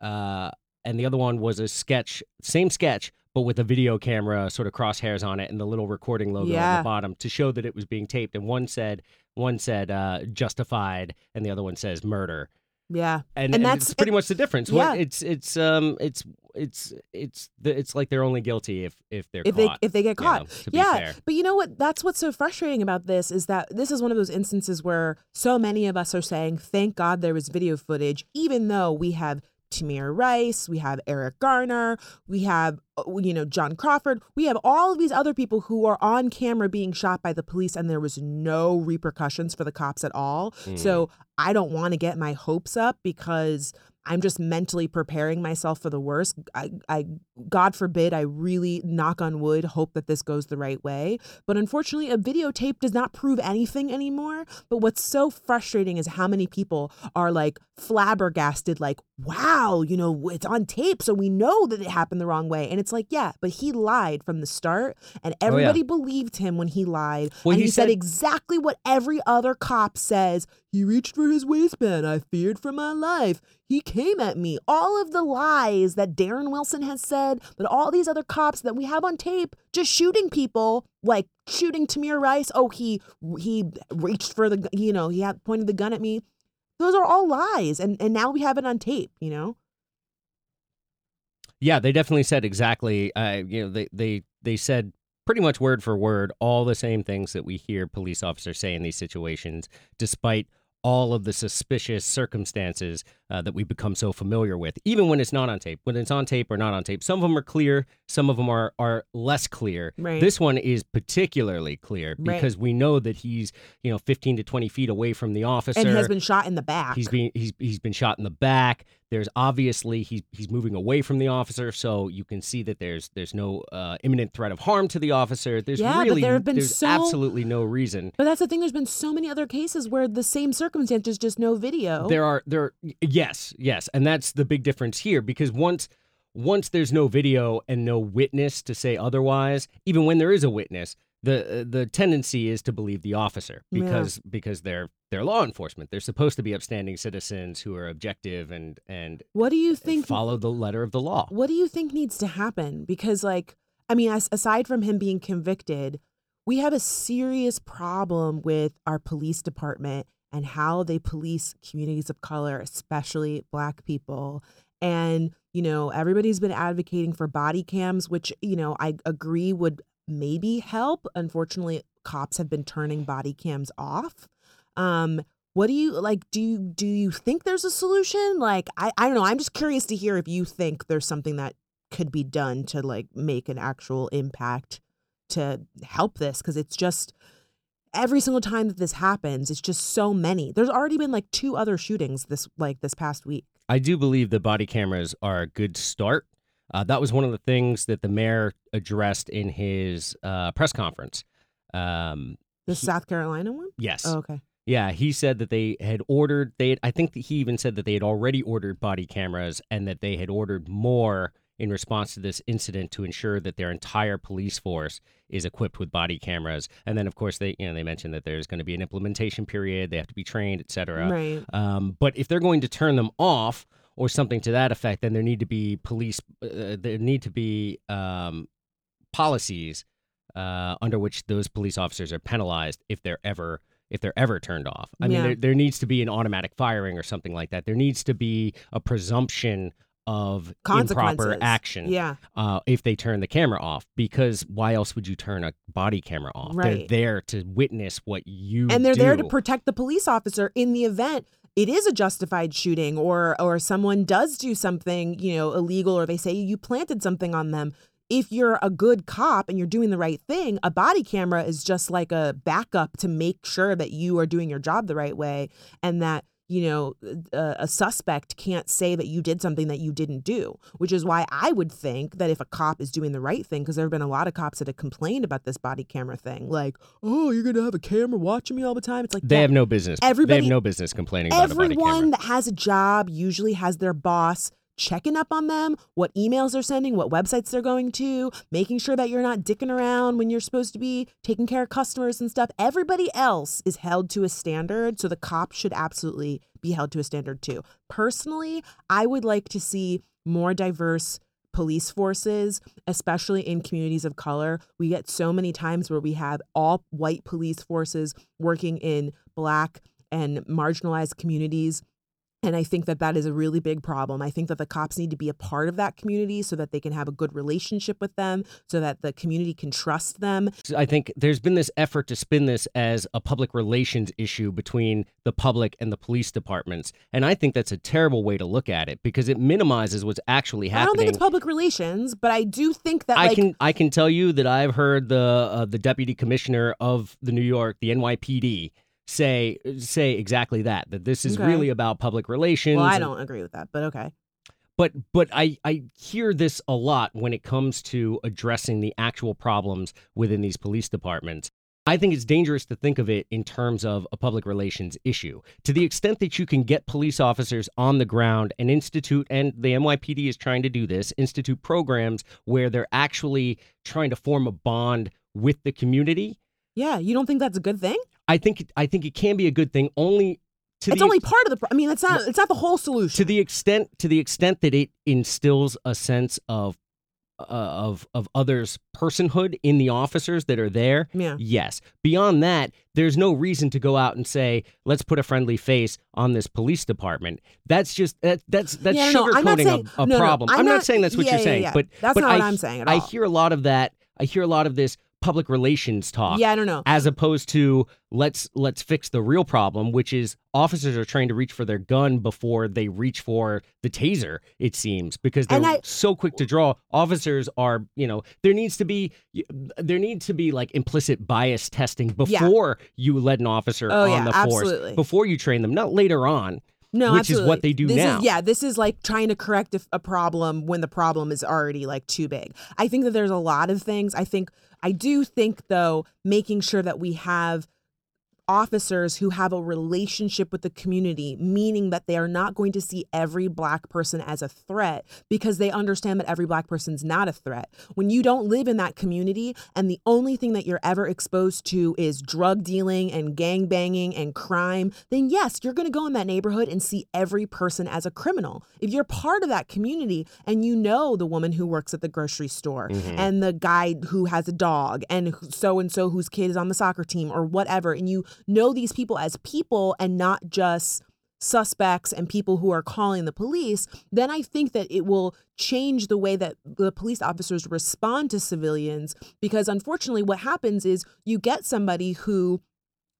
uh, and the other one was a sketch, same sketch. But with a video camera, sort of crosshairs on it, and the little recording logo on the bottom to show that it was being taped. And one said, one said uh, justified, and the other one says murder yeah. and, And and that's- pretty much the difference. yeah. It's it's um it's it's it's the, it's like they're only guilty if if they're If they if they get you know, caught. to be yeah. But you know what? That's what's so frustrating about this is that this is one of those instances where so many of us are saying, thank God there was video footage, even though we have Tamir Rice, we have Eric Garner, we have, uh, you know, John Crawford, we have all of these other people who are on camera being shot by the police and there was no repercussions for the cops at all. Mm. So I don't want to get my hopes up because I'm just mentally preparing myself for the worst. I, I, God forbid, I really knock on wood, hope that this goes the right way. But unfortunately, a videotape does not prove anything anymore. But what's so frustrating is how many people are like flabbergasted, like, wow, you know, it's on tape. So we know that it happened the wrong way. And it's like, yeah, but he lied from the start. And oh, everybody believed him when he lied. Well, and he he, said said- exactly what every other cop says. He reached for his waistband. I feared for my life. He came at me. All of the lies that Darren Wilson has said, that all these other cops that we have on tape just shooting people, like shooting Tamir Rice. Oh, he he reached for the, you know, he had pointed the gun at me. Those are all lies, and and now we have it on tape. You know. yeah, they definitely said exactly. Uh, you know, they they they said pretty much word for word all the same things that we hear police officers say in these situations, despite all of the suspicious circumstances uh, that we've become so familiar with, even when it's not on tape. When it's on tape or not on tape, some of them are clear, some of them are are less clear. Right. This one is particularly clear Right. because we know that he's you know 15 to 20 feet away from the officer. and he has been shot in the back. He's been he's he's been shot in the back. There's obviously he's he's moving away from the officer, so you can see that there's there's no uh, imminent threat of harm to the officer. There's Yeah, really there have been there's so- absolutely no reason. but that's the thing. There's been so many other cases where the same circumstances, just no video. There are there yes yes, and that's the big difference here because once once there's no video and no witness to say otherwise, even when there is a witness, the uh, the tendency is to believe the officer Yeah. because because they're they're law enforcement. They're supposed to be upstanding citizens who are objective and and what do you uh, think? follow the letter of the law. What do you think needs to happen? Because, like, I mean, as, aside from him being convicted, we have a serious problem with our police department and how they police communities of color, especially Black people. And, you know, everybody's been advocating for body cams, which, you know, I agree would maybe help. Unfortunately, cops have been turning body cams off. Um, what do you like? Do you do you think there's a solution? Like, I I don't know. I'm just curious to hear if you think there's something that could be done to like make an actual impact to help this because it's just every single time that this happens, it's just so many. There's already been like two other shootings this like this past week. I do believe the body cameras are a good start. Uh, that was one of the things that the mayor addressed in his uh, press conference. Um, The He- South Carolina one? yes, Oh, okay. yeah, he said that they had ordered. They, had, I think that he even said that they had already ordered body cameras and that they had ordered more in response to this incident to ensure that their entire police force is equipped with body cameras. And then, of course, they you know they mentioned that there's going to be an implementation period. They have to be trained, et cetera. Right. Um, but if they're going to turn them off or something to that effect, then there need to be police. Uh, there need to be um, policies uh, under which those police officers are penalized if they're ever if they're ever turned off. I mean, there, there needs to be an automatic firing or something like that. There needs to be a presumption of improper action Yeah. uh, if they turn the camera off because why else would you turn a body camera off? They're there to witness what you and they're there to protect the police officer in the event it is a justified shooting or or someone does do something you know illegal or they say you planted something on them. If you're a good cop and you're doing the right thing a body camera is just like a backup to make sure that you are doing your job the right way and that you know, a, a suspect can't say that you did something that you didn't do, which is why I would think that if a cop is doing the right thing, because there have been a lot of cops that have complained about this body camera thing, like, oh, you're gonna have a camera watching me all the time. It's like They yeah, have no business. Everybody- they have no business complaining about a body everyone camera. that has a job usually has their boss checking up on them, what emails they're sending, what websites they're going to, making sure that you're not dicking around when you're supposed to be taking care of customers and stuff. Everybody else is held to a standard, so the cops should absolutely be held to a standard too. Personally, I would like to see more diverse police forces, especially in communities of color. We get so many times where we have all white police forces working in black and marginalized communities. And I think that that is a really big problem. I think that the cops need to be a part of that community so that they can have a good relationship with them, so that the community can trust them. I think there's been this effort to spin this as a public relations issue between the public and the police departments. And I think that's a terrible way to look at it because it minimizes what's actually happening. I don't think it's public relations, but I do think that I like can I can tell you that I've heard the uh, the deputy commissioner of the New York, the NYPD, say say exactly that that this is Okay. really about public relations. well, I don't agree with that, but okay. but but I I hear this a lot when it comes to addressing the actual problems within these police departments. I think it's dangerous to think of it in terms of a public relations issue. To the extent that you can get police officers on the ground and institute, and the NYPD is trying to do this, institute programs where they're actually trying to form a bond with the community. Yeah, you don't think that's a good thing? I think I think it can be a good thing only to it's the only part of the. Pro- I mean, it's not. It's not the whole solution. to the extent to the extent that it instills a sense of uh, of of others' personhood in the officers that are there. yeah. Yes. Beyond that, there's no reason to go out and say, "Let's put a friendly face on this police department." That's just that that's that's Yeah, no, no, I'm not sugarcoating saying- a, a no, no, problem. I'm I'm not, not- saying that's what yeah, you're saying, yeah. but That's but not I, what I'm saying at I hear a lot of that. I hear a lot of this public relations talk Yeah, I don't know. as opposed to let's let's fix the real problem which is officers are trying to reach for their gun before they reach for the taser it seems because they're I- so quick to draw officers are you know there needs to be there needs to be like implicit bias testing Yeah. before you let an officer Oh, on yeah, the force absolutely. before you train them not later on No, which is absolutely. what they do this now. Is, yeah, this is like trying to correct a, a problem when the problem is already like too big. I think that there's a lot of things. I think I do think though making sure that we have officers who have a relationship with the community, meaning that they are not going to see every black person as a threat because they understand that every black person's not a threat. When you don't live in that community and the only thing that you're ever exposed to is drug dealing and gang banging and crime, then yes, you're going to go in that neighborhood and see every person as a criminal. If you're part of that community and you know the woman who works at the grocery store mm-hmm. and the guy who has a dog and so and so whose kid is on the soccer team or whatever, and you know these people as people and not just suspects and people who are calling the police, then I think that it will change the way that the police officers respond to civilians. Because unfortunately, what happens is you get somebody who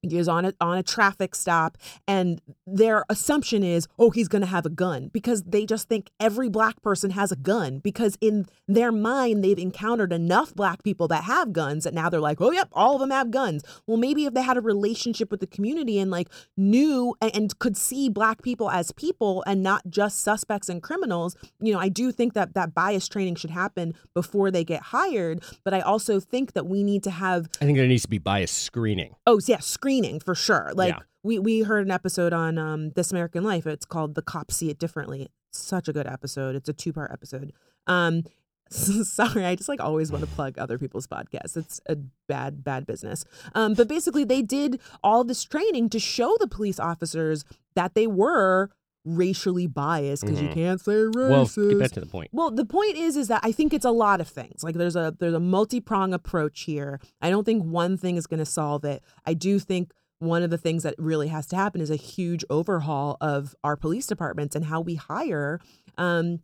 is on a on a traffic stop and their assumption is oh he's going to have a gun because they just think every black person has a gun because in their mind they've encountered enough black people that have guns that now they're like oh yep all of them have guns. Well maybe if they had a relationship with the community and like knew and, and could see black people as people and not just suspects and criminals you know I do think that that bias training should happen before they get hired but I also think that we need to have i think there needs to be bias screening. Oh yeah, screening for sure. Like Yeah. we we heard an episode on um This American Life. It's called The Cops See It Differently. Such a good episode. It's a two part episode. Um sorry, I just like always want to plug other people's podcasts. It's a bad, bad business. Um, but basically they did all this training to show the police officers that they were racially biased because you Mhm. can't say racist. well get back to the point Well, the point is, is that I think it's a lot of things. Like there's a there's a multi prong approach here. I don't think one thing is going to solve it. I do think one of the things that really has to happen is a huge overhaul of our police departments and how we hire. Um,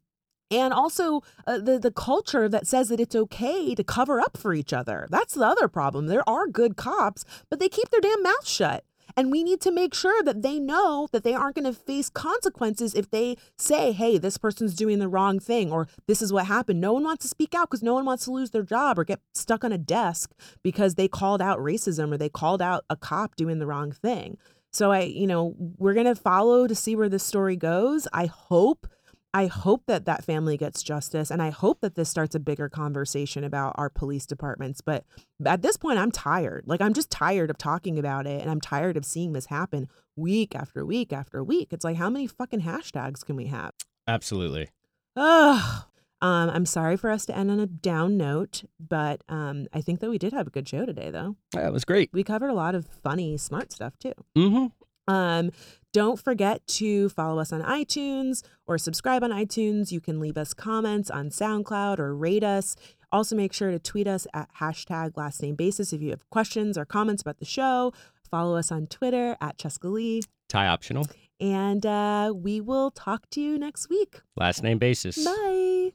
and also uh, the the culture that says that it's okay to cover up for each other. That's the other problem. There are good cops, but they keep their damn mouth shut. And we need to make sure that they know that they aren't going to face consequences if they say, hey, this person's doing the wrong thing or this is what happened. No one wants to speak out because no one wants to lose their job or get stuck on a desk because they called out racism or they called out a cop doing the wrong thing. So I, you know, we're going to follow to see where this story goes. I hope I hope that that family gets justice and I hope that this starts a bigger conversation about our police departments. But at this point, I'm tired. Like, I'm just tired of talking about it and I'm tired of seeing this happen week after week after week. It's like, how many fucking hashtags can we have? Absolutely. Ugh. Um, I'm sorry for us to end on a down note, but um, I think that we did have a good show today, though. Yeah, it was great. We covered a lot of funny, smart stuff, too. Mm-hmm. Um, don't forget to follow us on iTunes or subscribe on iTunes. You can leave us comments on SoundCloud or rate us. Also, make sure to tweet us at hashtag last name basis if you have questions or comments about the show. Follow us on Twitter at Cheska Lee. Tie optional. And uh, we will talk to you next week. Last name basis. Bye.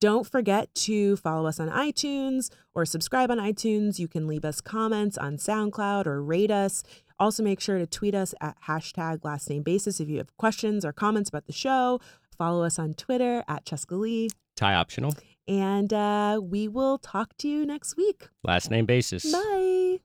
Don't forget to follow us on iTunes or subscribe on iTunes. You can leave us comments on SoundCloud or rate us. Also, make sure to tweet us at hashtag last name basis if you have questions or comments about the show. Follow us on Twitter at Cheska Lee. Tie optional. And uh, we will talk to you next week. Last name basis. Bye.